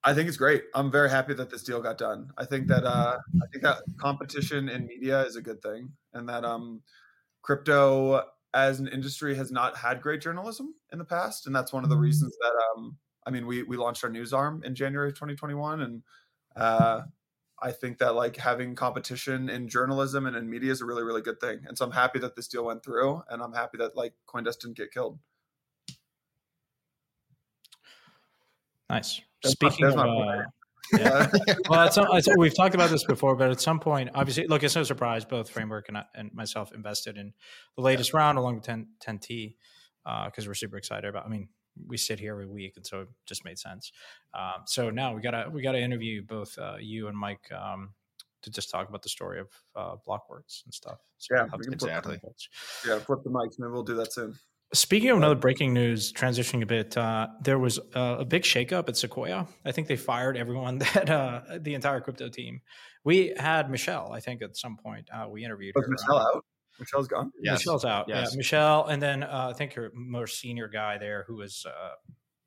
I think it's great. I'm very happy that this deal got done. I think that uh, I think that competition in media is a good thing, and that um, crypto as an industry has not had great journalism in the past, and that's one of the mm-hmm. reasons that um, I mean we we launched our news arm in January of 2021, and uh, I think that like having competition in journalism and in media is a really really good thing, and so I'm happy that this deal went through, and I'm happy that like CoinDesk didn't get killed. Nice. That's Speaking of, uh, yeah. [LAUGHS] well, at some, we've talked about this before, but at some point, obviously, look, it's no surprise both Framework and, and myself invested in the latest yeah. round along with 10, 10T because uh, we're super excited about. I mean, we sit here every week, and so it just made sense. Um, so now we gotta we gotta interview both uh, you and Mike um, to just talk about the story of uh, Blockworks and stuff. So yeah, exactly. Yeah, flip the mics, maybe we'll do that soon. Speaking of another breaking news, transitioning a bit, uh, there was uh, a big shakeup at Sequoia. I think they fired everyone [LAUGHS] that uh, the entire crypto team. We had Michelle, I think, at some point. Uh, we interviewed was her. Michelle out? Michelle's gone. Yes. Michelle's out. Yes. Yeah, Michelle, and then uh, I think her more senior guy there, who was uh,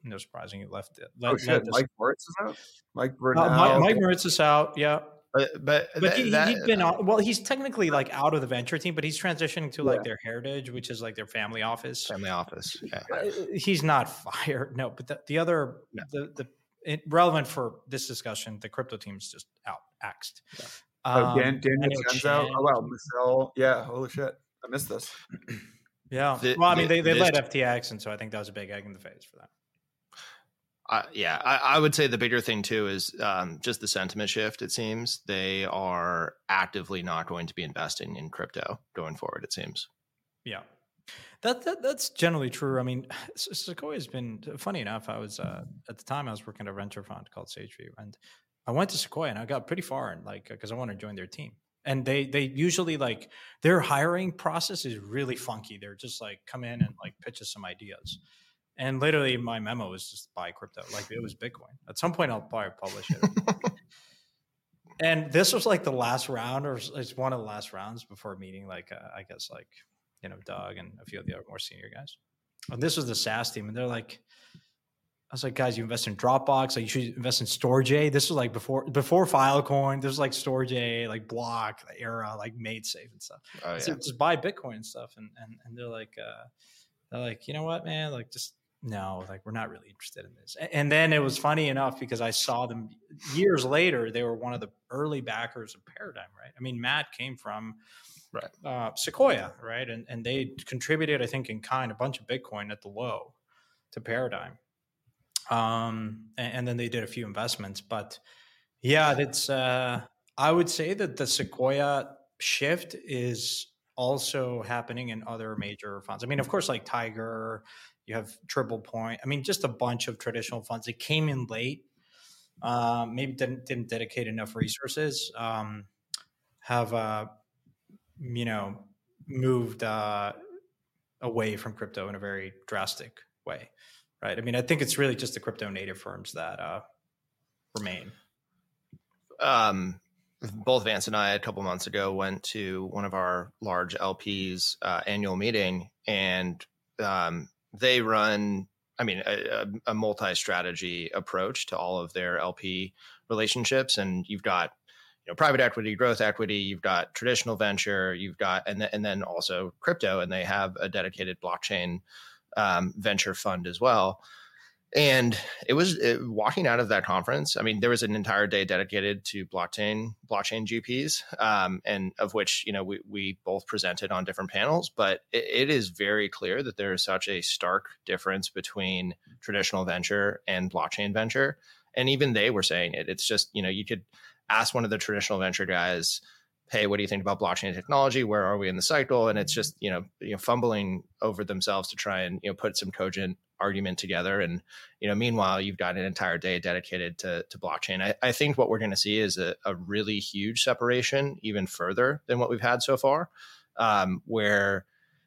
no surprising, he left. oh shit! Mike Moritz is out. Mike Burnell. Mike, Mike Moritz is out. Yeah. But but, but he, has been on, well. He's technically like out of the venture team, but he's transitioning to like yeah. their heritage, which is like their family office. Family office. Yeah. Uh, he's not fired. No, but the, the other no. the the it, relevant for this discussion, the crypto team's just out axed. Yeah. Um, oh, Dan, Daniel Chen's out. Oh wow, Michelle. Yeah, holy shit, I missed this. yeah. The, well, I mean, the, they they led FTX, and so I think that was a big egg in the face for them. Uh, yeah, I, I, would say the bigger thing too is um, just the sentiment shift. It seems they are actively not going to be investing in crypto going forward. It seems. Yeah, that, that that's generally true. I mean, [SIGHS] Sequoia has been funny enough. I was uh, at the time I was working at a venture fund called SageView, and I went to Sequoia and I got pretty far, and like because I wanted to join their team. And they they usually like their hiring process is really funky. They're just like come in and like pitch us some ideas and literally, my memo was just buy crypto. Like it was Bitcoin. At some point, I'll probably publish it. [LAUGHS] and this was like the last round, or it's one of the last rounds before meeting, like uh, I guess, like you know, Doug and a few of the other more senior guys. And this was the SaaS team, and they're like, I was like, guys, you invest in Dropbox, like you should invest in Storj. This was like before before Filecoin. There's like Storj, like Block, Era, like MaidSafe and stuff. Oh, yeah. So just buy Bitcoin and stuff. And and and they're like, uh, they're like, you know what, man, like just no, like we're not really interested in this. And then it was funny enough because I saw them years later. They were one of the early backers of Paradigm, right? I mean, Matt came from right. Uh, Sequoia, right? And and they contributed, I think, in kind a bunch of Bitcoin at the low to Paradigm. Um, and, and then they did a few investments, but yeah, it's. Uh, I would say that the Sequoia shift is also happening in other major funds. I mean, of course, like Tiger you have triple point I mean, just a bunch of traditional funds. It came in late. Um, maybe didn't didn't dedicate enough resources. Um, have uh, you know moved uh, away from crypto in a very drastic way, right? I mean, I think it's really just the crypto native firms that uh, remain. Um, both Vance and I a couple months ago went to one of our large LPs uh, annual meeting, and um, they run I mean, a, a multi-strategy approach to all of their LP relationships, and you've got you know private equity, growth equity, you've got traditional venture, you've got and then and then also crypto, and they have a dedicated blockchain um, venture fund as well. And it was it, walking out of that conference. I mean, there was an entire day dedicated to blockchain blockchain GPs, um, and of which you know we we both presented on different panels. But it, it is very clear that there is such a stark difference between traditional venture and blockchain venture, and even they were saying it. It's just you know you could ask one of the traditional venture guys hey, what do you think about blockchain technology? Where are we in the cycle? And it's just you know, you know fumbling over themselves to try and you know put some cogent argument together. And you know, meanwhile, you've got an entire day dedicated to to blockchain. I, I think what we're going to see is a, a, really huge separation, even further than what we've had so far, um, where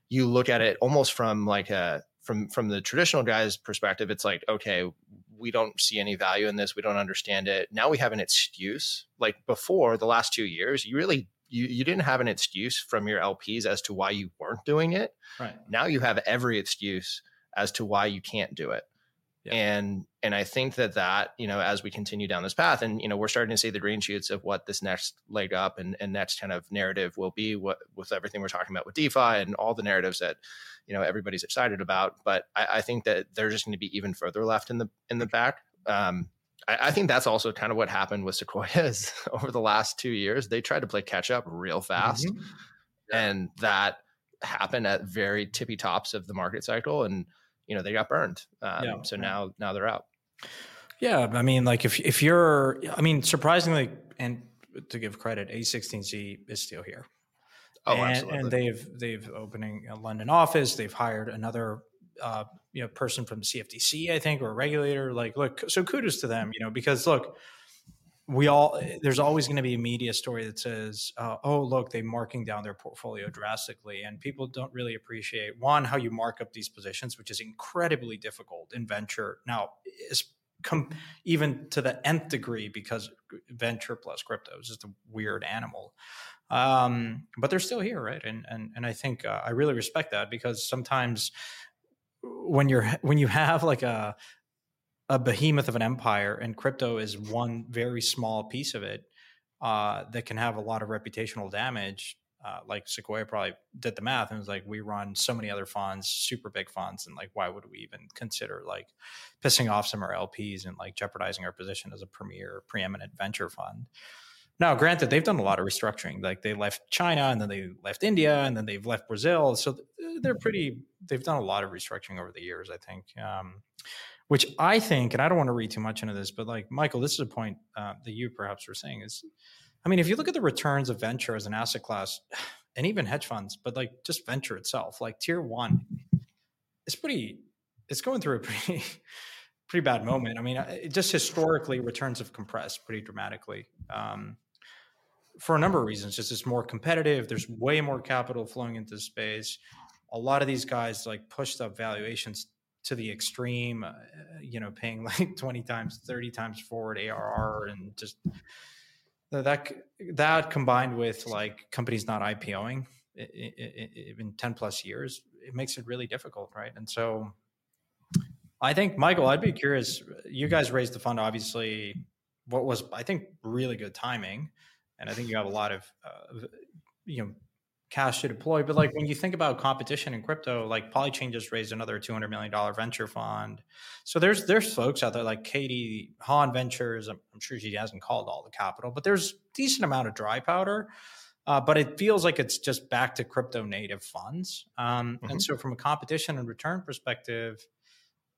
you look at it almost from like a from from the traditional guy's perspective. It's like okay, we don't see any value in this. We don't understand it. Now we have an excuse. Like before the last two years, you really you, you didn't have an excuse from your LPs as to why you weren't doing it. Right. Now you have every excuse as to why you can't do it. Yeah. And and I think that that you know as we continue down this path, and you know we're starting to see the green shoots of what this next leg up and, and next kind of narrative will be. What with everything we're talking about with DeFi and all the narratives that you know everybody's excited about. But I, I think that they're just going to be even further left in the in the back. Um, I, I, think that's also kind of what happened with Sequoias [LAUGHS] over the last two years. They tried to play catch up real fast, mm-hmm. and that happened at very tippy tops of the market cycle, and you know they got burned. Um, yeah. So now now they're out. Yeah, I mean, like if if you're, I mean, surprisingly, and to give credit, A16Z is still here. Oh, and, absolutely. And they've they've opening a London office. They've hired another uh, you know person from the CFTC, I think, or a regulator. Like, look, so kudos to them, you know, because look, we all there's always going to be a media story that says, uh, "Oh, look, they're marking down their portfolio drastically," and people don't really appreciate one how you mark up these positions, which is incredibly difficult in venture. Now, is com- even to the nth degree because venture plus crypto is just a weird animal. Um, but they're still here, right? And and and I think uh, I really respect that because sometimes when you're when you have like a a behemoth of an empire and crypto is one very small piece of it uh, that can have a lot of reputational damage uh, like sequoia probably did the math and was like we run so many other funds super big funds and like why would we even consider like pissing off some of our lps and like jeopardizing our position as a premier preeminent venture fund now, granted, they've done a lot of restructuring. Like they left China and then they left India and then they've left Brazil. So they're pretty, they've done a lot of restructuring over the years, I think. Um, which I think, and I don't want to read too much into this, but like Michael, this is a point uh, that you perhaps were saying is, I mean, if you look at the returns of venture as an asset class, [SIGHS] and even hedge funds, but like just venture itself, like tier one, it's pretty, it's going through a [LAUGHS] pretty, pretty bad moment. I mean, just historically, returns have compressed pretty dramatically. Um, for a number of reasons. Just it's more competitive. There's way more capital flowing into the space. A lot of these guys like pushed up valuations to the extreme. Uh, you know, paying [LAUGHS] like 20 times, 30 times forward ARR, and just that that combined with like companies not IPOing in 10 plus years, it makes it really difficult, right? And so. I think, Michael, I'd be curious. You guys raised the fund, obviously. What was, I think, really good timing and I think you have a lot of uh, you know cash to deploy. But like when you think about competition in crypto, like Polychain just raised another two hundred million dollar venture fund. So there's there's folks out there like Katie Haun Ventures. I'm, I'm, sure she hasn't called all the capital, but there's decent amount of dry powder. Uh, but it feels like it's just back to crypto native funds. Um, mm-hmm. And so, from a competition and return perspective,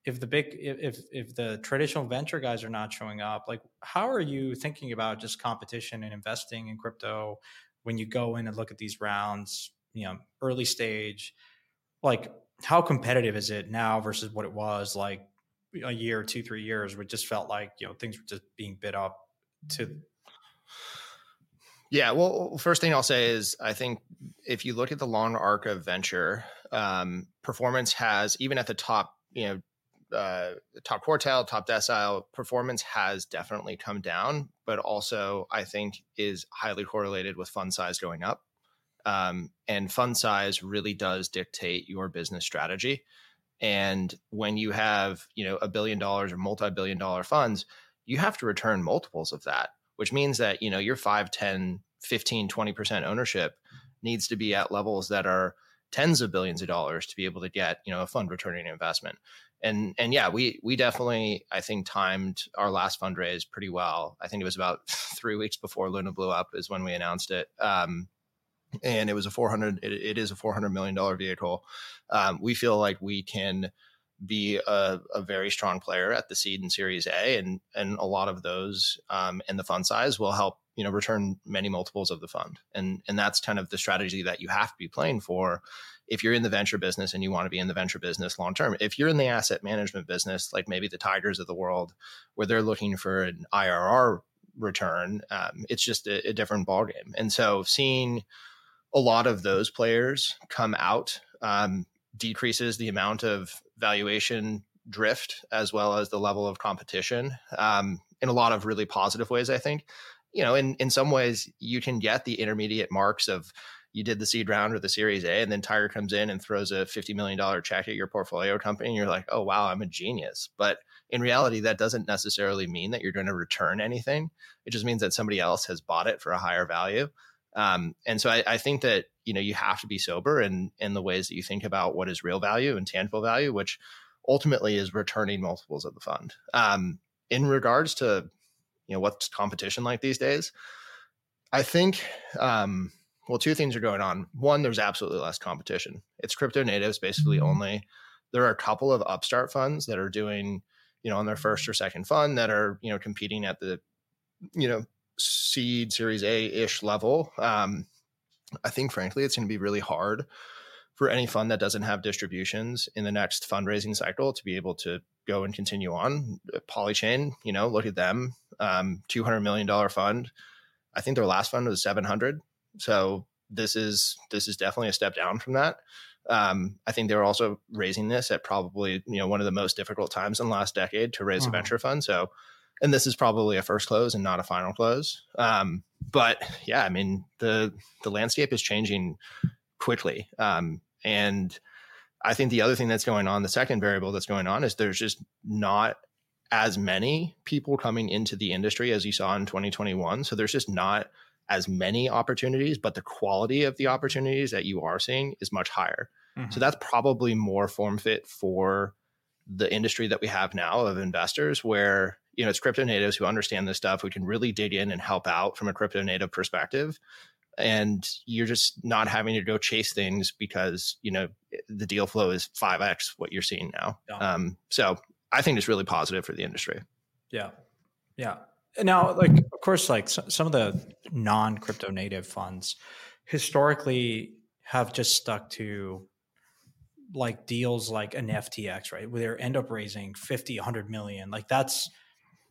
if the big if if the traditional venture guys are not showing up like how are you thinking about just competition and investing in crypto when you go in and look at these rounds you know early stage like how competitive is it now versus what it was like a year two three years where just felt like you know things were just being bid up to yeah well first thing i'll say is i think if you look at the long arc of venture um, performance has even at the top you know uh, top quartile, top decile performance has definitely come down, but also I think is highly correlated with fund size going up. Um, and fund size really does dictate your business strategy. And when you have, you know, a billion dollars or multi-billion dollar funds, you have to return multiples of that, which means that, you know, your 5, 10, 15, 20% ownership needs to be at levels that are tens of billions of dollars to be able to get, you know, a fund returning investment and and yeah, we we definitely I think timed our last fundraise pretty well. I think it was about [LAUGHS] three weeks before Luna blew up is when we announced it. Um, and it was a 400 it, it is a 400 million dollar vehicle um, we feel like we can be a, a, very strong player at the seed and series a and and a lot of those um, and the fund size will help you know return many multiples of the fund and and that's kind of the strategy that you have to be playing for if you're in the venture business and you want to be in the venture business long term if you're in the asset management business like maybe the tigers of the world where they're looking for an irr return um, it's just a, a different ballgame. And so seeing a lot of those players come out um, decreases the amount of valuation drift as well as the level of competition um, in a lot of really positive ways i think. You know in, in some ways you can get the intermediate marks of you did the seed round or the series a and then tiger comes in and throws a $50 million check at your portfolio company and you're like oh wow i'm a genius. But in reality that doesn't necessarily mean that you're going to return anything. It just means that somebody else has bought it for a higher value. Um, and so I, I, think that you know you have to be sober in in the ways that you think about what is real value and tangible value, which ultimately is returning multiples of the fund. Um, in regards to you know what's competition like these days, I think um, well two things are going on. One, there's absolutely less competition. It's crypto natives basically mm-hmm. only. There are a couple of upstart funds that are doing you know on their first or second fund that are you know competing at the you know seed series A ish level. Um, I think, frankly, it's going to be really hard for any fund that doesn't have distributions in the next fundraising cycle to be able to go and continue on. Polychain, you know, look at them, um, two hundred million dollar fund. I think their last fund was seven hundred. So this is this is definitely a step down from that. Um, I think they're also raising this at probably you know one of the most difficult times in the last decade to raise mm-hmm. a venture fund. So and this is probably a first close and not a final close. Um, but yeah, I mean the the landscape is changing quickly, um, and I think the other thing that's going on, the second variable that's going on, is there's just not as many people coming into the industry as you saw in 2021. So there's just not as many opportunities, but the quality of the opportunities that you are seeing is much higher. Mm-hmm. So that's probably more form fit for the industry that we have now of investors, where you know, it's crypto natives who understand this stuff, who can really dig in and help out from a crypto native perspective. And you're just not having to go chase things because, you know, the deal flow is 5x what you're seeing now. Yeah. Um, so I think it's really positive for the industry. Yeah. Yeah. Now, like, of course, like some of the non crypto native funds historically have just stuck to like deals like an FTX, right? Where they end up raising 50, 100 million. Like that's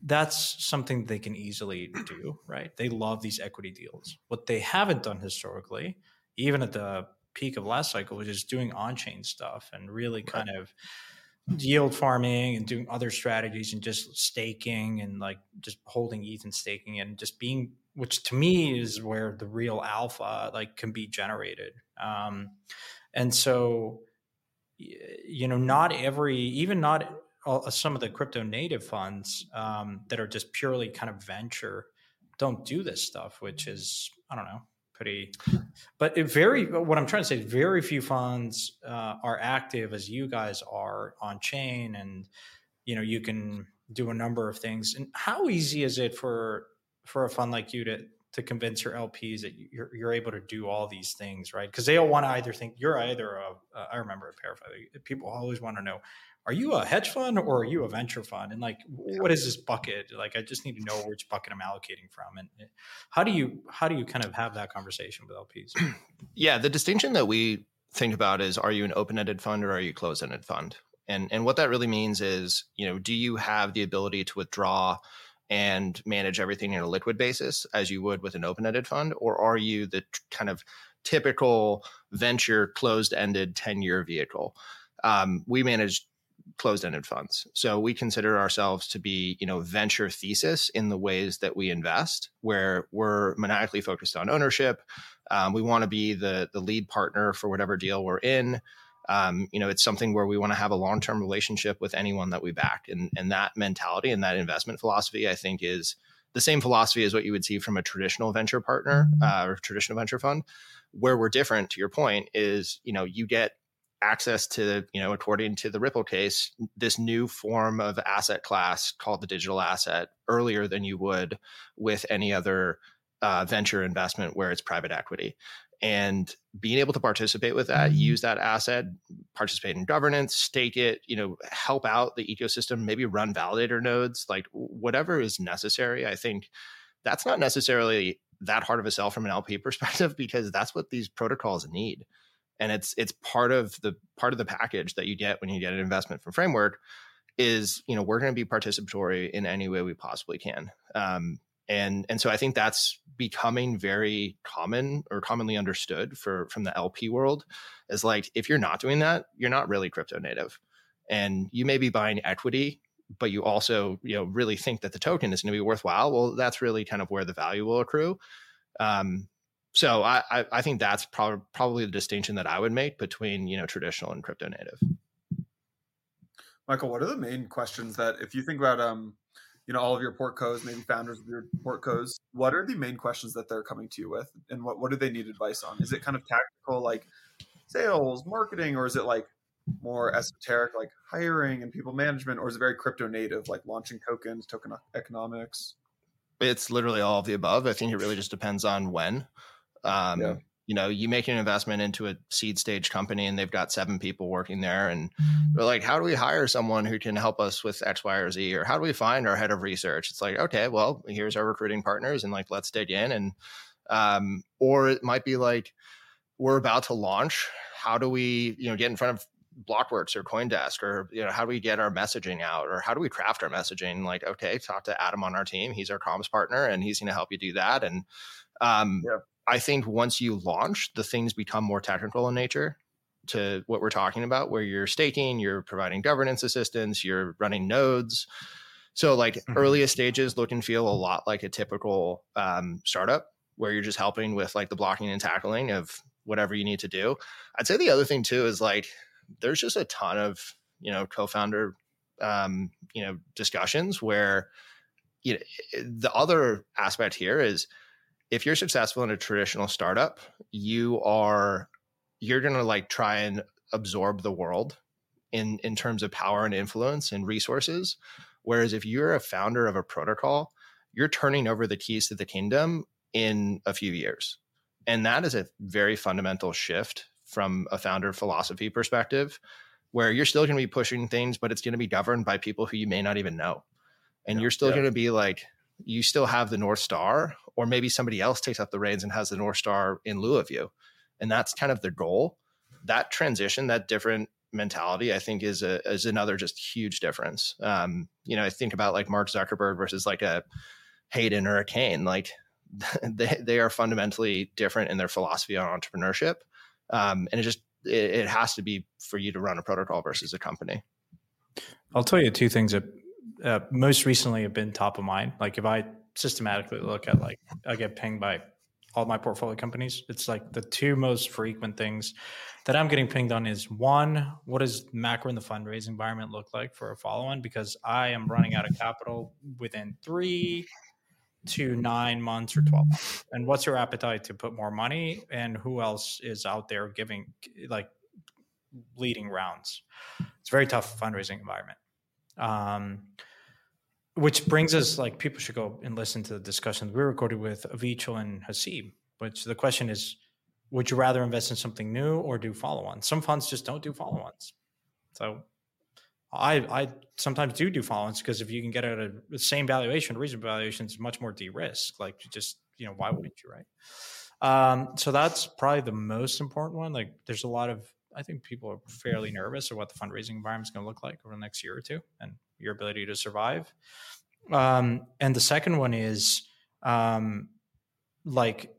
that's something they can easily do, right? They love these equity deals. What they haven't done historically, even at the peak of last cycle, was just doing on chain stuff and really kind right. of yield farming and doing other strategies and just staking and like just holding ETH and staking and just being, which to me is where the real alpha like can be generated. Um, and so, you know, not every, even not uh, some of the crypto native funds um, that are just purely kind of venture don't do this stuff, which is I don't know pretty. But very what I'm trying to say very few funds uh, are active as you guys are on chain, and you know you can do a number of things. And how easy is it for for a fund like you to to convince your LPs that you're, you're able to do all these things, right? Because they all want to either think you're either a, uh, I remember a pair of people always want to know, are you a hedge fund or are you a venture fund? And like, what is this bucket? Like, I just need to know which bucket I'm allocating from. And eh, how do you how do you kind of have that conversation with LPs? [CLEARS THROAT] Yeah, the distinction that we think about is: are you an open ended fund or are you a closed ended fund? And and what that really means is, you know, do you have the ability to withdraw? and manage everything in a liquid basis as you would with an open ended fund? Or are you the kind of typical venture closed ended 10 year vehicle? Um, we manage closed-ended funds. So we consider ourselves to be, you know, venture thesis in the ways that we invest, where we're maniacally focused on ownership. Um, we want to be the the lead partner for whatever deal we're in. Um, you know, it's something where we want to have a long term relationship with anyone that we back, and and that mentality and that investment philosophy, I think, is the same philosophy as what you would see from a traditional venture partner mm-hmm. uh, or traditional venture fund. Where we're different, to your point, is you know you get access to, you know, according to the Ripple case, this new form of asset class called the digital asset earlier than you would with any other uh, venture investment where it's private equity. And being able to participate with that, mm-hmm. use that asset, participate in governance, stake it, you know, help out the ecosystem, maybe run validator nodes, like whatever is necessary. I think that's not necessarily that hard of a sell from an LP perspective [LAUGHS] because that's what these protocols need and it's it's part of the part of the package that you get when you get an investment from framework is you know we're going to be participatory in any way we possibly can. Um, and and so i think that's becoming very common or commonly understood for from the lp world is like if you're not doing that you're not really crypto native. And you may be buying equity but you also you know really think that the token is going to be worthwhile. Well that's really kind of where the value will accrue. Um, so I, I, I think that's probably probably the distinction that I would make between you know traditional and crypto native. Michael, what are the main questions that if you think about um you know all of your portcos, maybe founders of your portcos, what are the main questions that they're coming to you with, and what what do they need advice on? Is it kind of tactical like sales, marketing, or is it like more esoteric like hiring and people management, or is it very crypto native like launching tokens, token economics? It's literally all of the above. I think it really just depends on when. Um, yeah. You know, you make an investment into a seed stage company and they've got seven people working there, and they're like, "How do we hire someone who can help us with X, Y, or Z?" Or how do we find our head of research? It's like, okay, well, here's our recruiting partners, and like, let's dig in. And um, or it might be like, we're about to launch. How do we, you know, get in front of Blockworks or CoinDesk, or you know, how do we get our messaging out, or how do we craft our messaging? Like, okay, talk to Adam on our team. He's our comms partner, and he's going to help you do that. And um, yeah. I think once you launch, the things become more technical in nature to what we're talking about, where you're staking, you're providing governance assistance, you're running nodes. So, like mm-hmm. earliest stages look and feel a lot like a typical um, startup where you're just helping with like the blocking and tackling of whatever you need to do. I'd say the other thing too is like there's just a ton of you know co-founder um, you know discussions where you know the other aspect here is if you're successful in a traditional startup, you are you're going to like try and absorb the world in in terms of power and influence and resources. Whereas if you're a founder of a protocol, you're turning over the keys to the kingdom in a few years. And that is a very fundamental shift from a founder philosophy perspective, where you're still going to be pushing things, but it's going to be governed by people who you may not even know. And yeah, you're still yeah. going to be like, you still have the North Star, or maybe somebody else takes up the reins and has the North Star in lieu of you. And that's kind of the goal. That transition, that different mentality, I think is a is another just huge difference. Um, you know, I think about like Mark Zuckerberg versus like a Hayden or a Kain. Like [LAUGHS] they they are fundamentally different in their philosophy on entrepreneurship. Um, and it just it, it has to be for you to run a protocol versus a company. I'll tell you two things that uh, most recently have been top of mind. Like if I systematically look at like I get pinged by all my portfolio companies, it's like the two most frequent things that I'm getting pinged on is one, what does macro in the fundraising environment look like for a follow-on? Because I am running out of capital within three to nine months or 12 months. And what's your appetite to put more money? And who else is out there giving like leading rounds? It's a very tough fundraising environment. Um, which brings us like people should go and listen to the discussions we recorded with Avichal and Haseeb. Which the question is, would you rather invest in something new or do follow-ons? Some funds just don't do follow-ons. So I I sometimes do do follow-ons because if you can get at a the same valuation, reasonable valuation is much more de-risk. Like just you know why wouldn't you, right? Um, so that's probably the most important one. Like there's a lot of I think people are fairly nervous of what the fundraising environment is going to look like over the next year or two and your ability to survive. Um, and the second one is um, like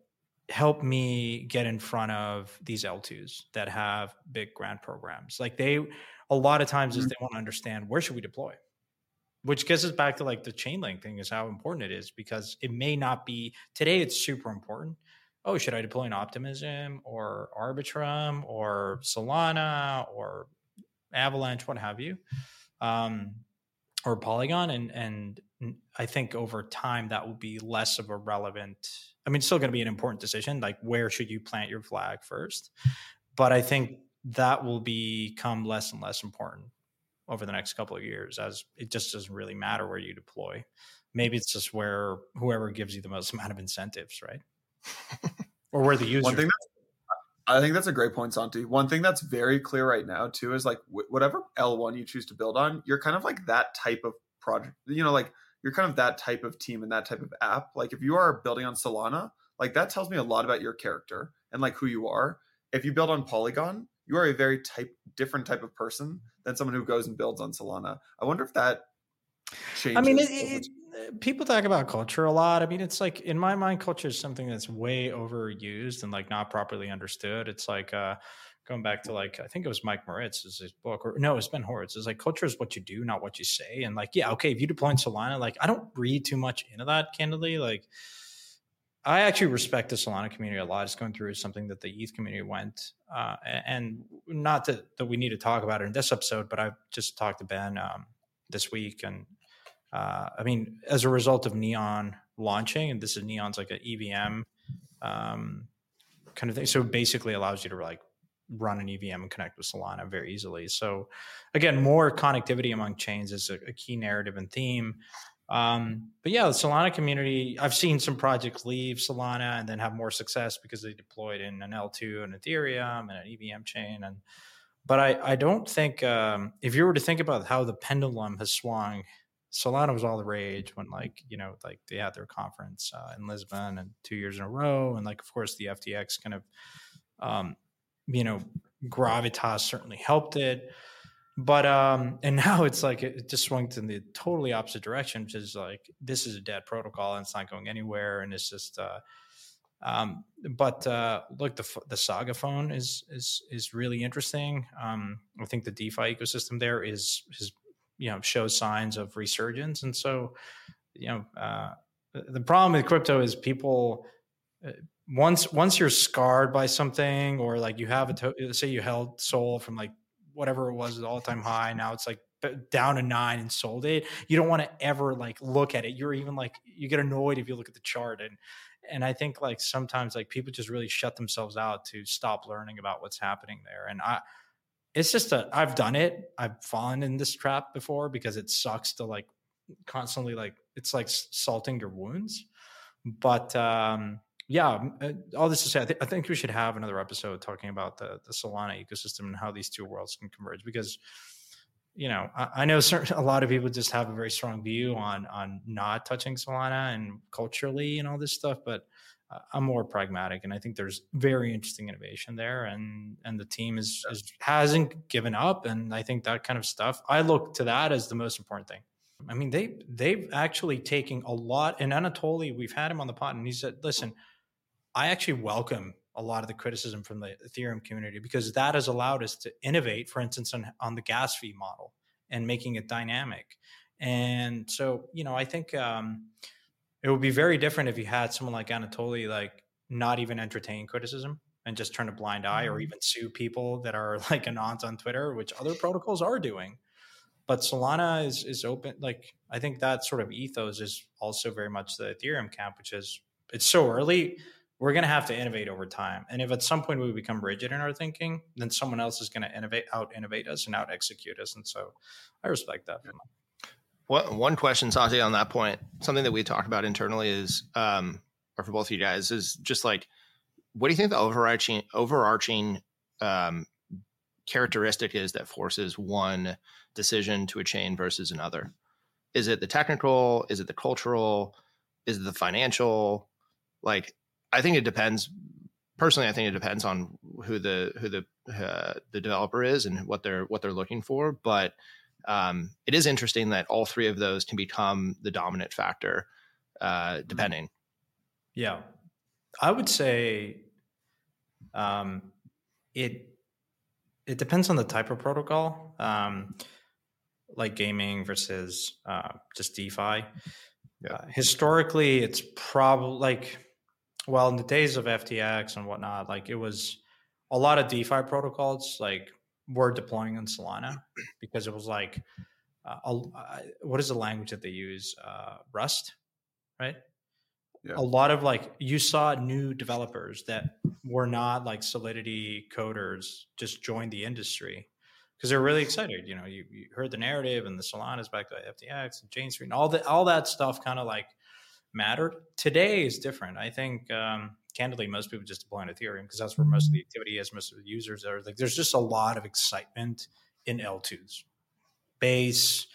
help me get in front of these L2s that have big grant programs. Like they, a lot of times mm-hmm. is they want to understand where should we deploy, which gets us back to like the Chainlink thing is how important it is because it may not be today. It's super important, oh, should I deploy an Optimism or Arbitrum or Solana or Avalanche, what have you, um, or Polygon? And and I think over time that will be less of a relevant. I mean, it's still going to be an important decision. Like, where should you plant your flag first? But I think that will become less and less important over the next couple of years as it just doesn't really matter where you deploy. Maybe it's just where whoever gives you the most amount of incentives, right? [LAUGHS] or where the user. One thing I think that's a great point, Santi. One thing that's very clear right now too is like whatever L1 you choose to build on, you're kind of like that type of project. You know, like you're kind of that type of team and that type of app. Like if you are building on Solana, like that tells me a lot about your character and like who you are. If you build on Polygon, you are a very type different type of person than someone who goes and builds on Solana. I wonder if that changes. I mean, it, it, people talk about culture a lot. I mean, it's like in my mind, culture is something that's way overused and like not properly understood. It's like uh, going back to like I think it was Mike Moritz's his book, or no, it's Ben Horowitz. It's like culture is what you do, not what you say. And like, yeah, okay, if you deploy in Solana, like I don't read too much into that, candidly. Like I actually respect the Solana community a lot. It's going through something that the ETH community went, uh, and not that, that we need to talk about it in this episode, but I've just talked to Ben um, this week, and uh, I mean, as a result of Neon launching, and this is Neon's like an EVM um, kind of thing, so basically allows you to like run an EVM and connect with Solana very easily. So again, more connectivity among chains is a, a key narrative and theme. Um, but yeah, the Solana community, I've seen some projects leave Solana and then have more success because they deployed in an L2 and Ethereum and an EVM chain. And but I, I don't think um, if you were to think about how the pendulum has swung, Solana was all the rage when like you know like they had their conference uh, in Lisbon and two years in a row, and like of course the FTX kind of um, you know gravitas certainly helped it. But um and [LAUGHS] now it's like it just swung in the totally opposite direction which is like this is a dead protocol and it's not going anywhere and it's just uh um but uh look the the saga phone is is is really interesting. Um i think the defi ecosystem there is is you know shows signs of resurgence and so you know uh the problem with crypto is people uh, once once you're scarred by something or like you have a to- say you held SOL from like whatever it was, all time high. Now it's like down to nine and sold it. You don't want to ever like look at it. You're even like you get annoyed if you look at the chart and and I think like sometimes like people just really shut themselves out to stop learning about what's happening there. And I it's just a I've done it. I've fallen in this trap before because it sucks to like constantly like it's like salting your wounds. But um yeah, uh, all this to say, I, th- I, think we should have another episode talking about the, the Solana ecosystem and how these two worlds can converge. Because, you know, I, I know certain, [LAUGHS] a lot of people just have a very strong view on on not touching Solana and culturally and all this stuff, but I'm more pragmatic, and I think there's very interesting innovation there, and and the team is, is hasn't given up, and I think that kind of stuff. I look to that as the most important thing. I mean, they they've actually taken a lot. And Anatoly, we've had him on the pod, and he said, "Listen." I actually welcome a lot of the criticism from the Ethereum community because that has allowed us to innovate, for instance, on, on the gas fee model and making it dynamic. And so, you know, I think um, it would be very different if you had someone like Anatoly, like not even entertain criticism and just turn a blind eye or mm-hmm. even sue people that are [LAUGHS] like anons on Twitter, which other protocols are doing. But Solana is is open. Like I think that sort of ethos is also very much the Ethereum camp, which is it's so early we're going to have to innovate over time. And if at some point we become rigid in our thinking, then someone else is going to innovate, out innovate us, and out execute us. And so, I respect that. Well, one question, Santi, on that point, something that we talked about internally is, um, or for both of you guys, is just like, what do you think the overarching overarching um, characteristic is that forces one decision to a chain versus another? Is it the technical? Is it the cultural? Is it the financial? Like, I think it depends. Personally, I think it depends on who the who the uh, the developer is and what they're what they're looking for. But um, it is interesting that all three of those can become the dominant factor, uh, mm-hmm. depending. Yeah, I would say um, it it depends on the type of protocol, um, like gaming versus uh, just DeFi. Yeah. Uh, historically, it's probably like well, in the days of FTX and whatnot, like it was a lot of DeFi protocols like were deploying in Solana because it was like, uh, uh, what is the language that they use? Uh, Rust, right? yeah. a lot of like you saw new developers that were not like Solidity coders just join the industry because they're really excited. You know, you, you, heard the narrative and the Solana's back to FTX and Jane Street and all that all that stuff kind of like mattered. Today is different. I think um, candidly, most people just deploy on Ethereum because that's where most of the activity is. Most of the users are like. There's just a lot of excitement in L2s, base,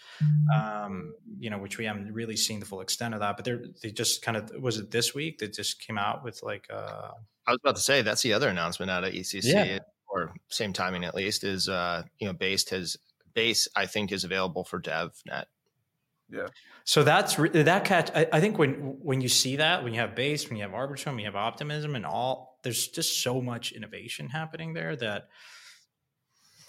um, you know, which we haven't really seen the full extent of that. But they're they just kind of was it this week that just came out with like. Uh, I was about to say that's the other announcement out of EthCC, yeah. or same timing at least, is uh, you know, Based has Base I think is available for DevNet. Yeah. So that's that catch. I, I, think when when you see that, when you have base, when you have arbitrum, when you have optimism, and all, there's just so much innovation happening there that,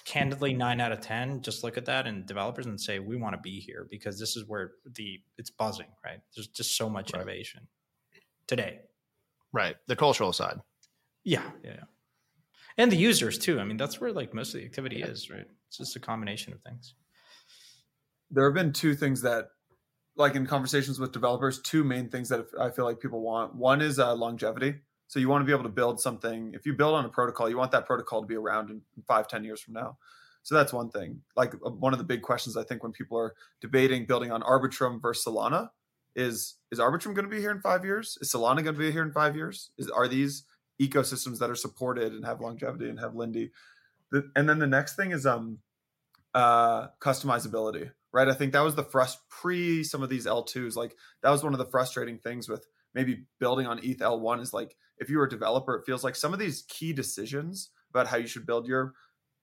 candidly, nine out of ten just look at that and developers and say we want to be here because this is where the it's buzzing. Right. There's just so much right. innovation today. Right. The cultural side. Yeah. Yeah. And the users too. I mean, that's where like most of the activity is. Right. It's just a combination of things there have been two things that like in conversations with developers two main things that i feel like people want. One is uh, longevity. So you want to be able to build something if you build on a protocol you want that protocol to be around in five ten years from now. So that's one thing. Like uh, one of the big questions i think when people are debating building on arbitrum versus solana is is arbitrum going to be here in five years? Is solana going to be here in five years? Is are these ecosystems that are supported and have longevity and have lindy the, and then the next thing is um uh customizability right? I think that was the frust pre some of these L2s. Like that was one of the frustrating things with maybe building on ETH L1 is like if you were a developer, it feels like some of these key decisions about how you should build your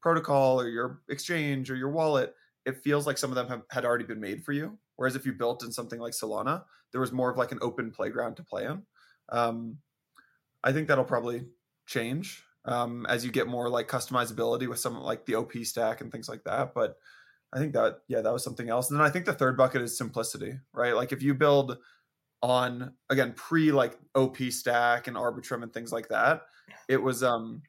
protocol or your exchange or your wallet, it feels like some of them have, had already been made for you. Whereas if you built in something like Solana, there was more of like an open playground to play in. Um, I think that'll probably change um, as you get more like customizability with some like the OP stack and things like that. But I think that yeah, that was something else. And then I think the third bucket is simplicity, right? Like if you build on again pre like OP stack and Arbitrum and things like that, it was um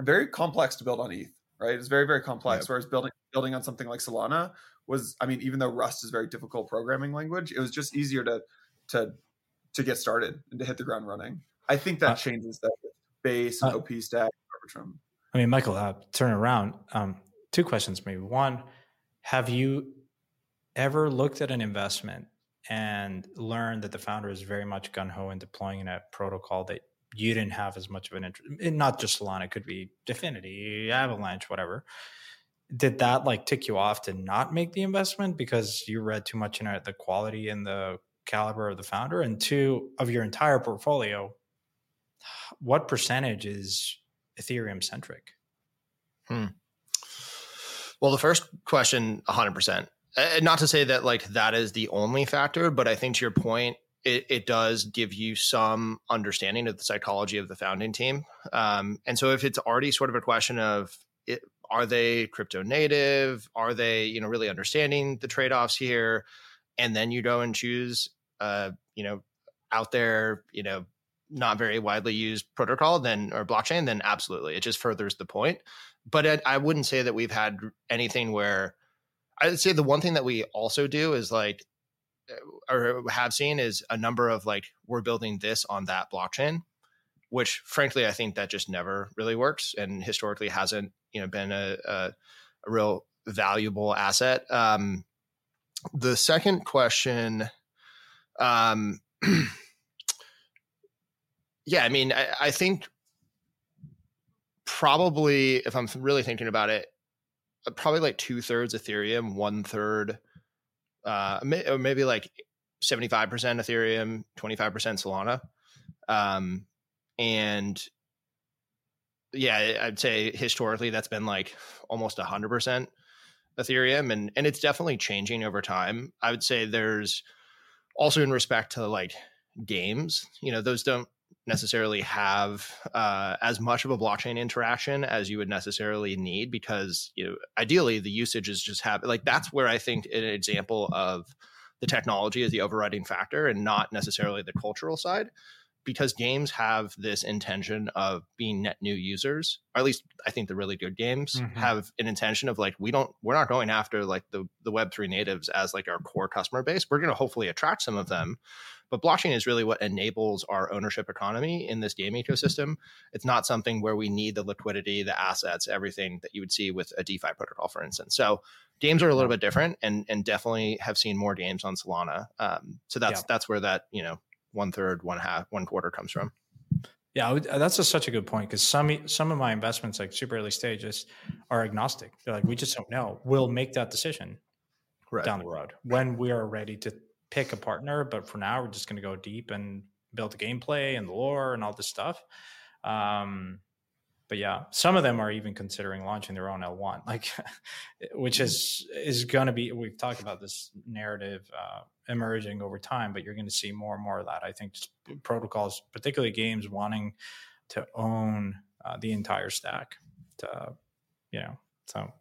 very complex to build on ETH, right? It's very very complex. Yep. Whereas building building on something like Solana was, I mean, even though Rust is very difficult programming language, it was just easier to to to get started and to hit the ground running. I think that uh, changes that base and uh, OP stack Arbitrum. I mean, Michael, uh, turn around. Um, two questions, maybe. One, have you ever looked at an investment and learned that the founder is very much gun ho in deploying in a protocol that you didn't have as much of an interest? Not just Solana, it could be DFINITY, Avalanche, whatever. Did that like tick you off to not make the investment because you read too much in it the quality and the caliber of the founder? And two, of your entire portfolio, what percentage is Ethereum centric? Hmm. Well, the first question, 100%. And not to say that like that is the only factor, but I think to your point, it, it does give you some understanding of the psychology of the founding team. Um, and so if it's already sort of a question of it, are they crypto native? Are they, you know, really understanding the trade-offs here? And then you go and choose, uh, you know, out there, you know, not very widely used protocol, then or blockchain, then absolutely, it just furthers the point but I, I wouldn't say that we've had anything where I'd say the one thing that we also do is like uh, or have seen is a number of like we're building this on that blockchain which frankly i think that just never really works and historically hasn't you know been a, a, a real valuable asset. Um, the second question um, [CLEARS THROAT] yeah i mean I, I think probably, if I'm really thinking about it, uh, probably like two thirds Ethereum, one third, uh, maybe like 75% Ethereum, 25% Solana. Um, and yeah, I'd say historically that's been like almost 100% Ethereum. And, and it's definitely changing over time. I would say there's also in respect to like games, you know, those don't necessarily have uh, as much of a blockchain interaction as you would necessarily need because you know ideally the usage is just have like that's where I think an example of the technology is the overriding factor and not necessarily the cultural side. Because games have this intention of being net new users, or at least I think the really good games mm-hmm. have an intention of like we don't we're not going after like the the Web three natives as like our core customer base. We're going to hopefully attract some of them, but blockchain is really what enables our ownership economy in this game ecosystem. It's not something where we need the liquidity, the assets, everything that you would see with a DeFi protocol, for instance. So games are a little bit different, and and definitely have seen more games on Solana. Um, so that's yeah. that's where that you know one third, one half, one quarter comes from. Yeah, that's a, such a good point because some some of my investments, like super early stages, are agnostic. They're like, we just don't know. We'll make that decision right. down the road when we are ready to pick a partner. But for now, we're just going to go deep and build the gameplay and the lore and all this stuff. Um, but yeah, some of them are even considering launching their own L1, [LAUGHS] like, which is is going to be. We've talked about this narrative uh, emerging over time, but you're going to see more and more of that. I think protocols, particularly games, wanting to own uh, the entire stack. To, you know, so.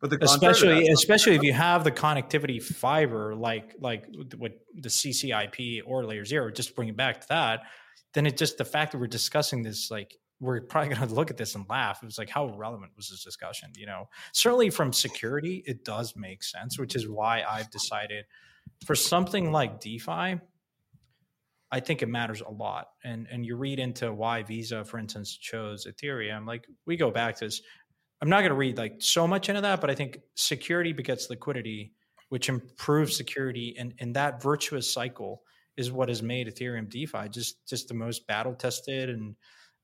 But the especially especially if you have the connectivity fiber like like what the CCIP or layer zero, just bring it back to that, then it just the fact that we're discussing this like we're probably going to look at this and laugh. It was like, how relevant was this discussion? You know, certainly from security, it does make sense, which is why I've decided for something like DeFi, I think it matters a lot. And and you read into why Visa, for instance, chose Ethereum. Like we go back to this. I'm not going to read like so much into that, but I think security begets liquidity, which improves security, and and that virtuous cycle is what has made Ethereum DeFi just just the most battle tested and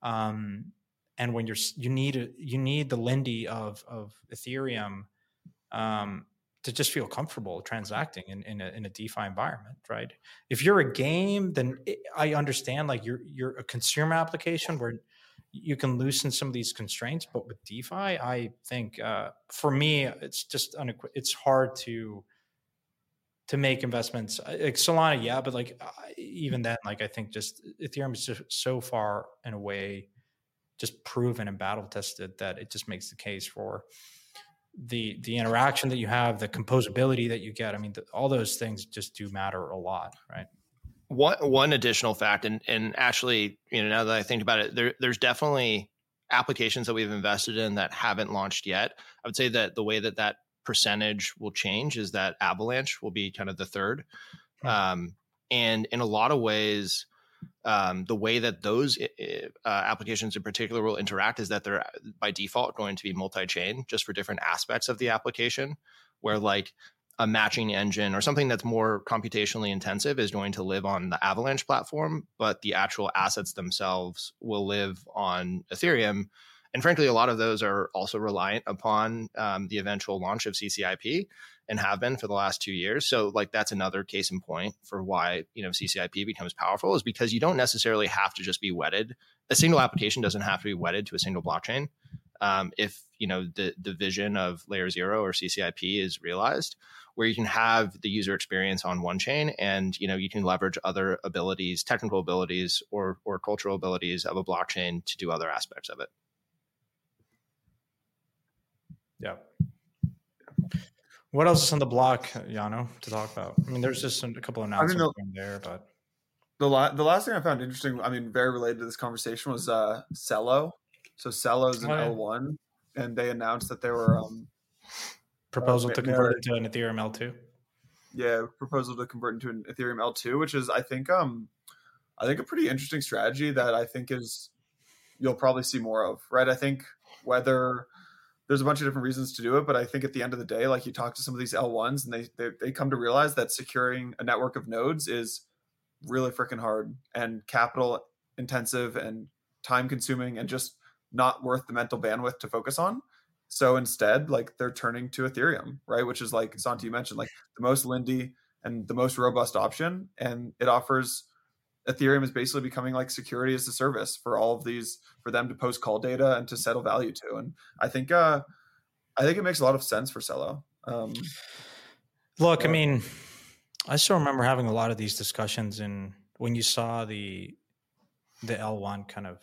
um, and when you're you need you need the Lindy of of Ethereum um, to just feel comfortable transacting in, in a, in a DeFi environment, right? If you're a game, then I understand like you're you're a consumer application where you can loosen some of these constraints, but with DeFi, I think uh, for me it's just unequ- it's hard to to make investments uh, like Solana, yeah, but like uh, even then, like I think just Ethereum is just so far in a way just proven and battle tested that it just makes the case for the the interaction that you have, the composability that you get. I mean, the, all those things just do matter a lot, right? One one additional fact, and and actually, you know, now that I think about it, there there's definitely applications that we've invested in that haven't launched yet. I would say that the way that that percentage will change is that Avalanche will be kind of the third. Hmm. Um, and in a lot of ways, um, the way that those uh, applications in particular will interact is that they're by default going to be multi-chain just for different aspects of the application where like a matching engine or something that's more computationally intensive is going to live on the avalanche platform but the actual assets themselves will live on ethereum and frankly, a lot of those are also reliant upon um, the eventual launch of CCIP and have been for the last two years. So, like, that's another case in point for why you know CCIP becomes powerful is because you don't necessarily have to just be wedded. A single application doesn't have to be wedded to a single blockchain. Um, if you know the the vision of Layer Zero or CCIP is realized, where you can have the user experience on one chain and you know you can leverage other abilities technical abilities or or cultural abilities of a blockchain to do other aspects of it yeah. What else is on the block, Yano, to talk about? I mean, there's just a couple of announcements I mean, the, there, but the la- the last thing I found interesting, I mean, very related to this conversation was uh Celo. So Celo's an oh. L1, and they announced that they were um proposal uh, to convert it to an Ethereum L2. Yeah, proposal to convert into an Ethereum L2, which is I think um I think a pretty interesting strategy that I think is you'll probably see more of, right? I think whether there's a bunch of different reasons to do it, but I think at the end of the day, like you talk to some of these L1s and they they, they come to realize that securing a network of nodes is really freaking hard and capital intensive and time consuming and just not worth the mental bandwidth to focus on. So instead, like they're turning to Ethereum, right? Which is like Santi you mentioned, like the most Lindy and the most robust option. And it offers Ethereum is basically becoming like security as a service for all of these for them to post call data and to settle value to. And I think uh I think it makes a lot of sense for Celo. Um, Look, I mean, I still remember having a lot of these discussions and when you saw the the L1 kind of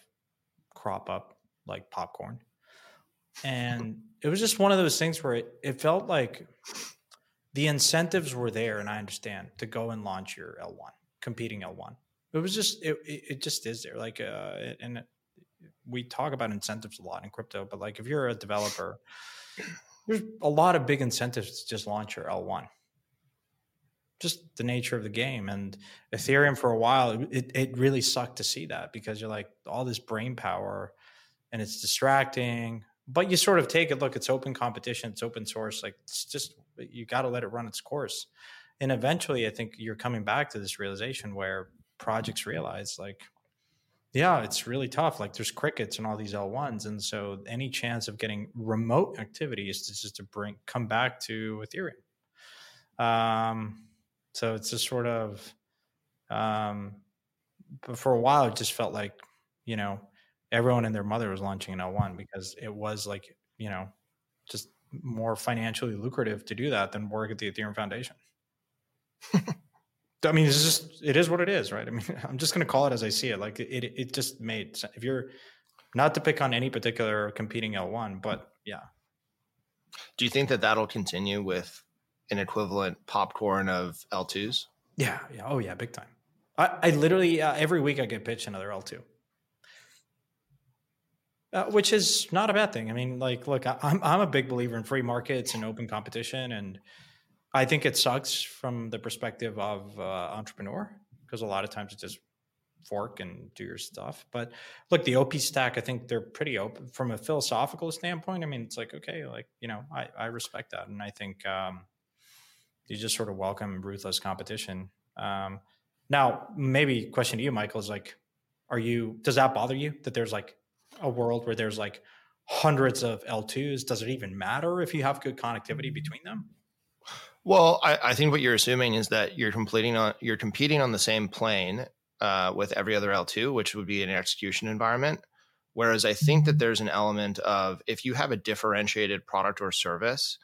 crop up like popcorn. And [LAUGHS] it was just one of those things where it, it felt like the incentives were there, and I understand to go and launch your L1, competing L1 it was just it, it just is there like uh and we talk about incentives a lot in crypto but like if you're a developer there's a lot of big incentives to just launch your l1 just the nature of the game and ethereum for a while it, it really sucked to see that because you're like all this brain power and it's distracting but you sort of take it look it's open competition it's open source like it's just you got to let it run its course. And eventually i think you're coming back to this realization where projects realize like yeah it's really tough. Like there's crickets and all these l1s and so any chance of getting remote activity is just to bring come back to ethereum. Um so it's just sort of um but for a while it just felt like you know everyone and their mother was launching an L1 because it was like, you know, just more financially lucrative to do that than work at the Ethereum Foundation. [LAUGHS] I mean, it's just it is what it is, right? I mean, [LAUGHS] I'm just going to call it as I see it. Like it, it just made sense. if you're not to pick on any particular competing L1, but yeah. Do you think that that'll continue with an equivalent popcorn of L2s? Yeah, yeah, oh yeah, big time. I, I literally uh, every week I get pitched another L2 uh, which is not a bad thing. I mean, like, look, I, I'm I'm a big believer in free markets and open competition, and I think it sucks from the perspective of uh, entrepreneur because a lot of times it just fork and do your stuff. But look, the OP stack, I think they're pretty open from a philosophical standpoint. I mean, it's like okay, like you know, I I respect that, and I think um, you just sort of welcome ruthless competition. Um, now, maybe question to you, Michael, is like, are you? Does that bother you that there's like a world where there's like hundreds of L2s? Does it even matter if you have good connectivity between them? Well, I, I think what you're assuming is that you're completing on you're competing on the same plane uh, with every other L2, which would be an execution environment. Whereas I think that there's an element of if you have a differentiated product or service,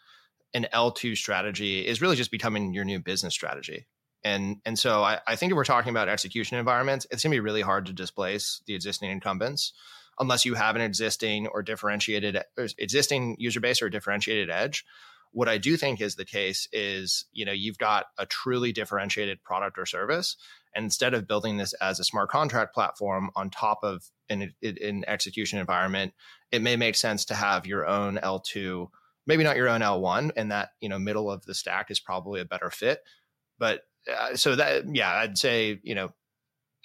an L2 strategy is really just becoming your new business strategy. And and so I, I think if we're talking about execution environments, it's gonna be really hard to displace the existing incumbents unless you have an existing or differentiated or existing user base or differentiated edge. What I do think is the case is, you know, you've got a truly differentiated product or service. And instead of building this as a smart contract platform on top of an, an execution environment, it may make sense to have your own L2, maybe not your own L1, and that, you know, middle of the stack is probably a better fit. But uh, so that, yeah, I'd say, you know,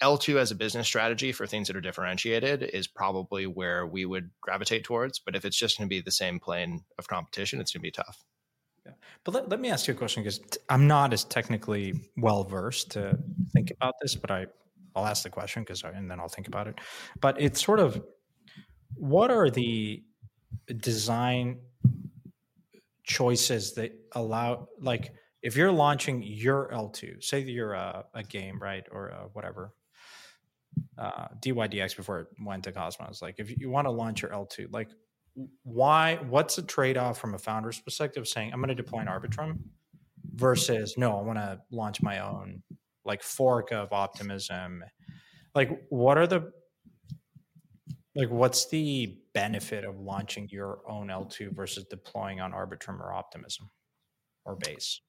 L2 as a business strategy for things that are differentiated is probably where we would gravitate towards. But if it's just going to be the same plane of competition, it's going to be tough. But let, let me ask you a question because t- I'm not as technically well versed to think about this, but I, I'll ask the question because and then I'll think about it. But it's sort of what are the design choices that allow like if you're launching your L2, say you're a, a game, right, or a whatever, uh, DYDX before it went to Cosmos. Like, if you want to launch your L2, like, why? What's the trade off from a founder's perspective? Saying I'm going to deploy an Arbitrum versus no, I want to launch my own like fork of Optimism. Like, what are the like? What's the benefit of launching your own L2 versus deploying on Arbitrum or Optimism or Base?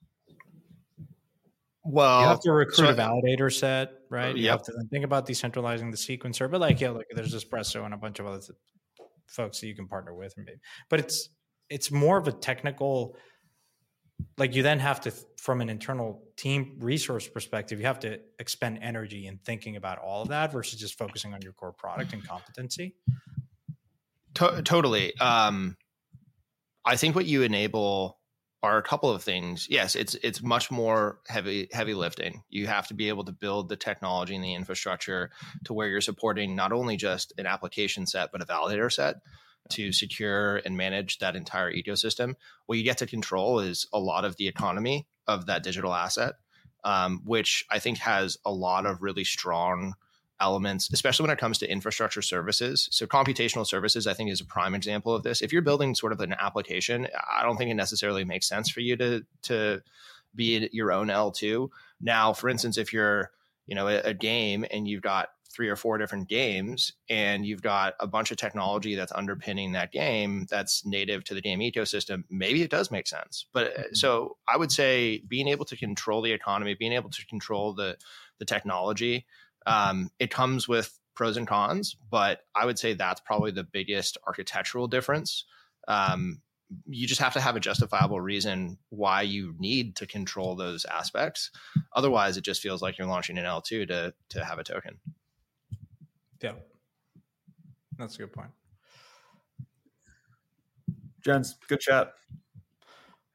Well, you have to recruit so, a validator set, right? You yep. have to think about decentralizing the sequencer, but like, yeah, like there's Espresso and a bunch of other folks that you can partner with, maybe. but it's it's more of a technical. Like you then have to, from an internal team resource perspective, you have to expend energy in thinking about all of that versus just focusing on your core product and competency. To- totally. Um, I think what you enable are a couple of things. Yes, it's it's much more heavy heavy lifting. You have to be able to build the technology and the infrastructure to where you're supporting not only just an application set but a validator set to secure and manage that entire ecosystem. What you get to control is a lot of the economy of that digital asset, um, which I think has a lot of really strong elements, especially when it comes to infrastructure services. So, computational services, I think, is a prime example of this. If you're building sort of an application, I don't think it necessarily makes sense for you to to be your own L2. Now, for instance, if you're you know a, a game and you've got three or four different games and you've got a bunch of technology that's underpinning that game that's native to the game ecosystem maybe it does make sense but uh, mm-hmm. so i would say being able to control the economy being able to control the the technology Um, it comes with pros and cons, but I would say that's probably the biggest architectural difference. Um, you just have to have a justifiable reason why you need to control those aspects. Otherwise, it just feels like you're launching an L2 to to have a token. Yeah, that's a good point. Gents, good chat.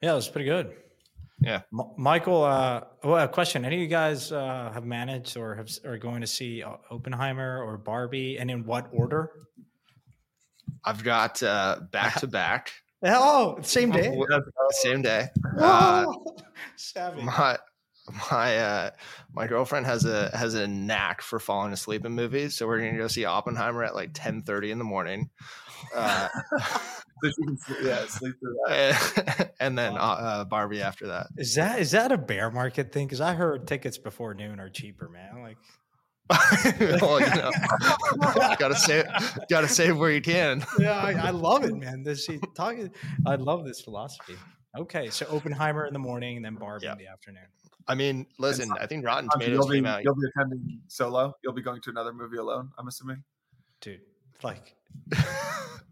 Yeah, it was pretty good. Yeah, M- Michael. Uh, well, a question: Any of you guys uh, have managed or have are going to see uh, Oppenheimer or Barbie, and in what order? I've got uh, back to back. [LAUGHS] Oh, same day. Same day. [LAUGHS] Uh, [LAUGHS] my [LAUGHS] my uh, my girlfriend has a has a knack for falling asleep in movies, so we're gonna go see Oppenheimer at like ten thirty in the morning. Uh, [LAUGHS] so she can yeah sleep through that, [LAUGHS] and then uh, uh, Barbie after that. Is that is that a bear market thing? Because I heard tickets before noon are cheaper, man. Like well, you know, gotta save, gotta save where you can. yeah, I, I love it, man. This talking, I love this philosophy. Okay, so Oppenheimer in the morning, and then Barbie yep. in the afternoon. I mean, listen, I think Rotten Tomatoes you'll be, came out. You'll be attending solo. You'll be going to another movie alone. I'm assuming, dude. Like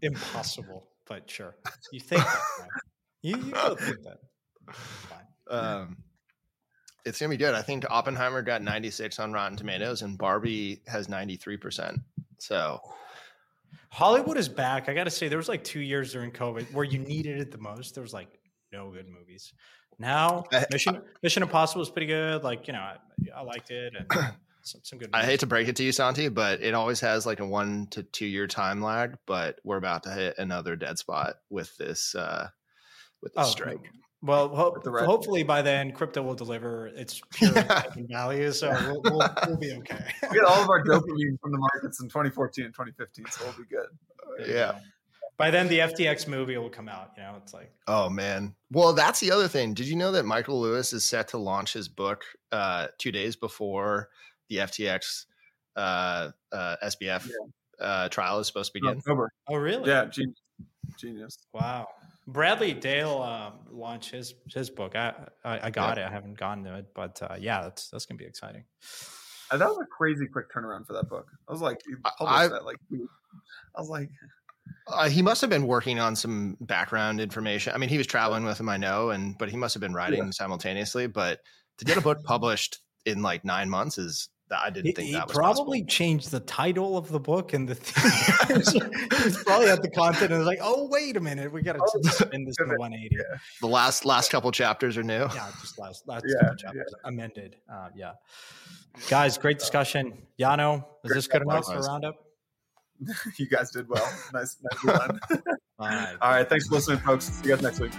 impossible, but sure. You think that? Right? You, you think that? Fine. [LAUGHS] Um, it's gonna be good. I think Oppenheimer got 96 on Rotten Tomatoes, and Barbie has 93 percent. So Hollywood is back. I got to say, there was like two years during COVID where you needed it the most. There was like no good movies. Now, Mission Mission Impossible is pretty good. Like you know, I, I liked it and [CLEARS THROAT] some, some good. Movies. I hate to break it to you, Santi, but it always has like a one to two year time lag. But we're about to hit another dead spot with this uh with this oh, strike. Well, ho- hopefully by then crypto will deliver its pure [LAUGHS] value, so we'll, we'll, we'll, be okay. we get all of our [LAUGHS] dopamine from the markets in 2014 and 2015, so we'll be good. Yeah. By then, the FTX movie will come out. You know, it's like, oh man. Well, that's the other thing. Did you know that Michael Lewis is set to launch his book uh, two days before the FTX uh, uh, SBF yeah. Uh, trial is supposed to begin? October. Oh, really? Yeah, genius. genius. Wow. Brady Dale um, launched his his book. I I, I got yeah. it. I haven't gotten to it, but uh, yeah, that's that's gonna be exciting. That was a crazy quick turnaround for that book. I was like, I, that like, I was like, uh, he must have been working on some background information. I mean, he was traveling with him, I know, and but he must have been writing yeah. simultaneously. But to get a book published in like nine months is that I didn't think he, that was probably possible. changed the title of the book and the. He's [LAUGHS] probably at the content and was like, "Oh, wait a minute, we got to [LAUGHS] oh, spin this to 180." Yeah. The last last couple chapters are new. Yeah, just last last yeah, couple chapters yeah. amended. Uh, yeah, guys, great discussion. Yano, is great this good enough for roundup? [LAUGHS] you guys did well. Nice, nice All right. All right. Thanks for listening, folks. See you guys next week.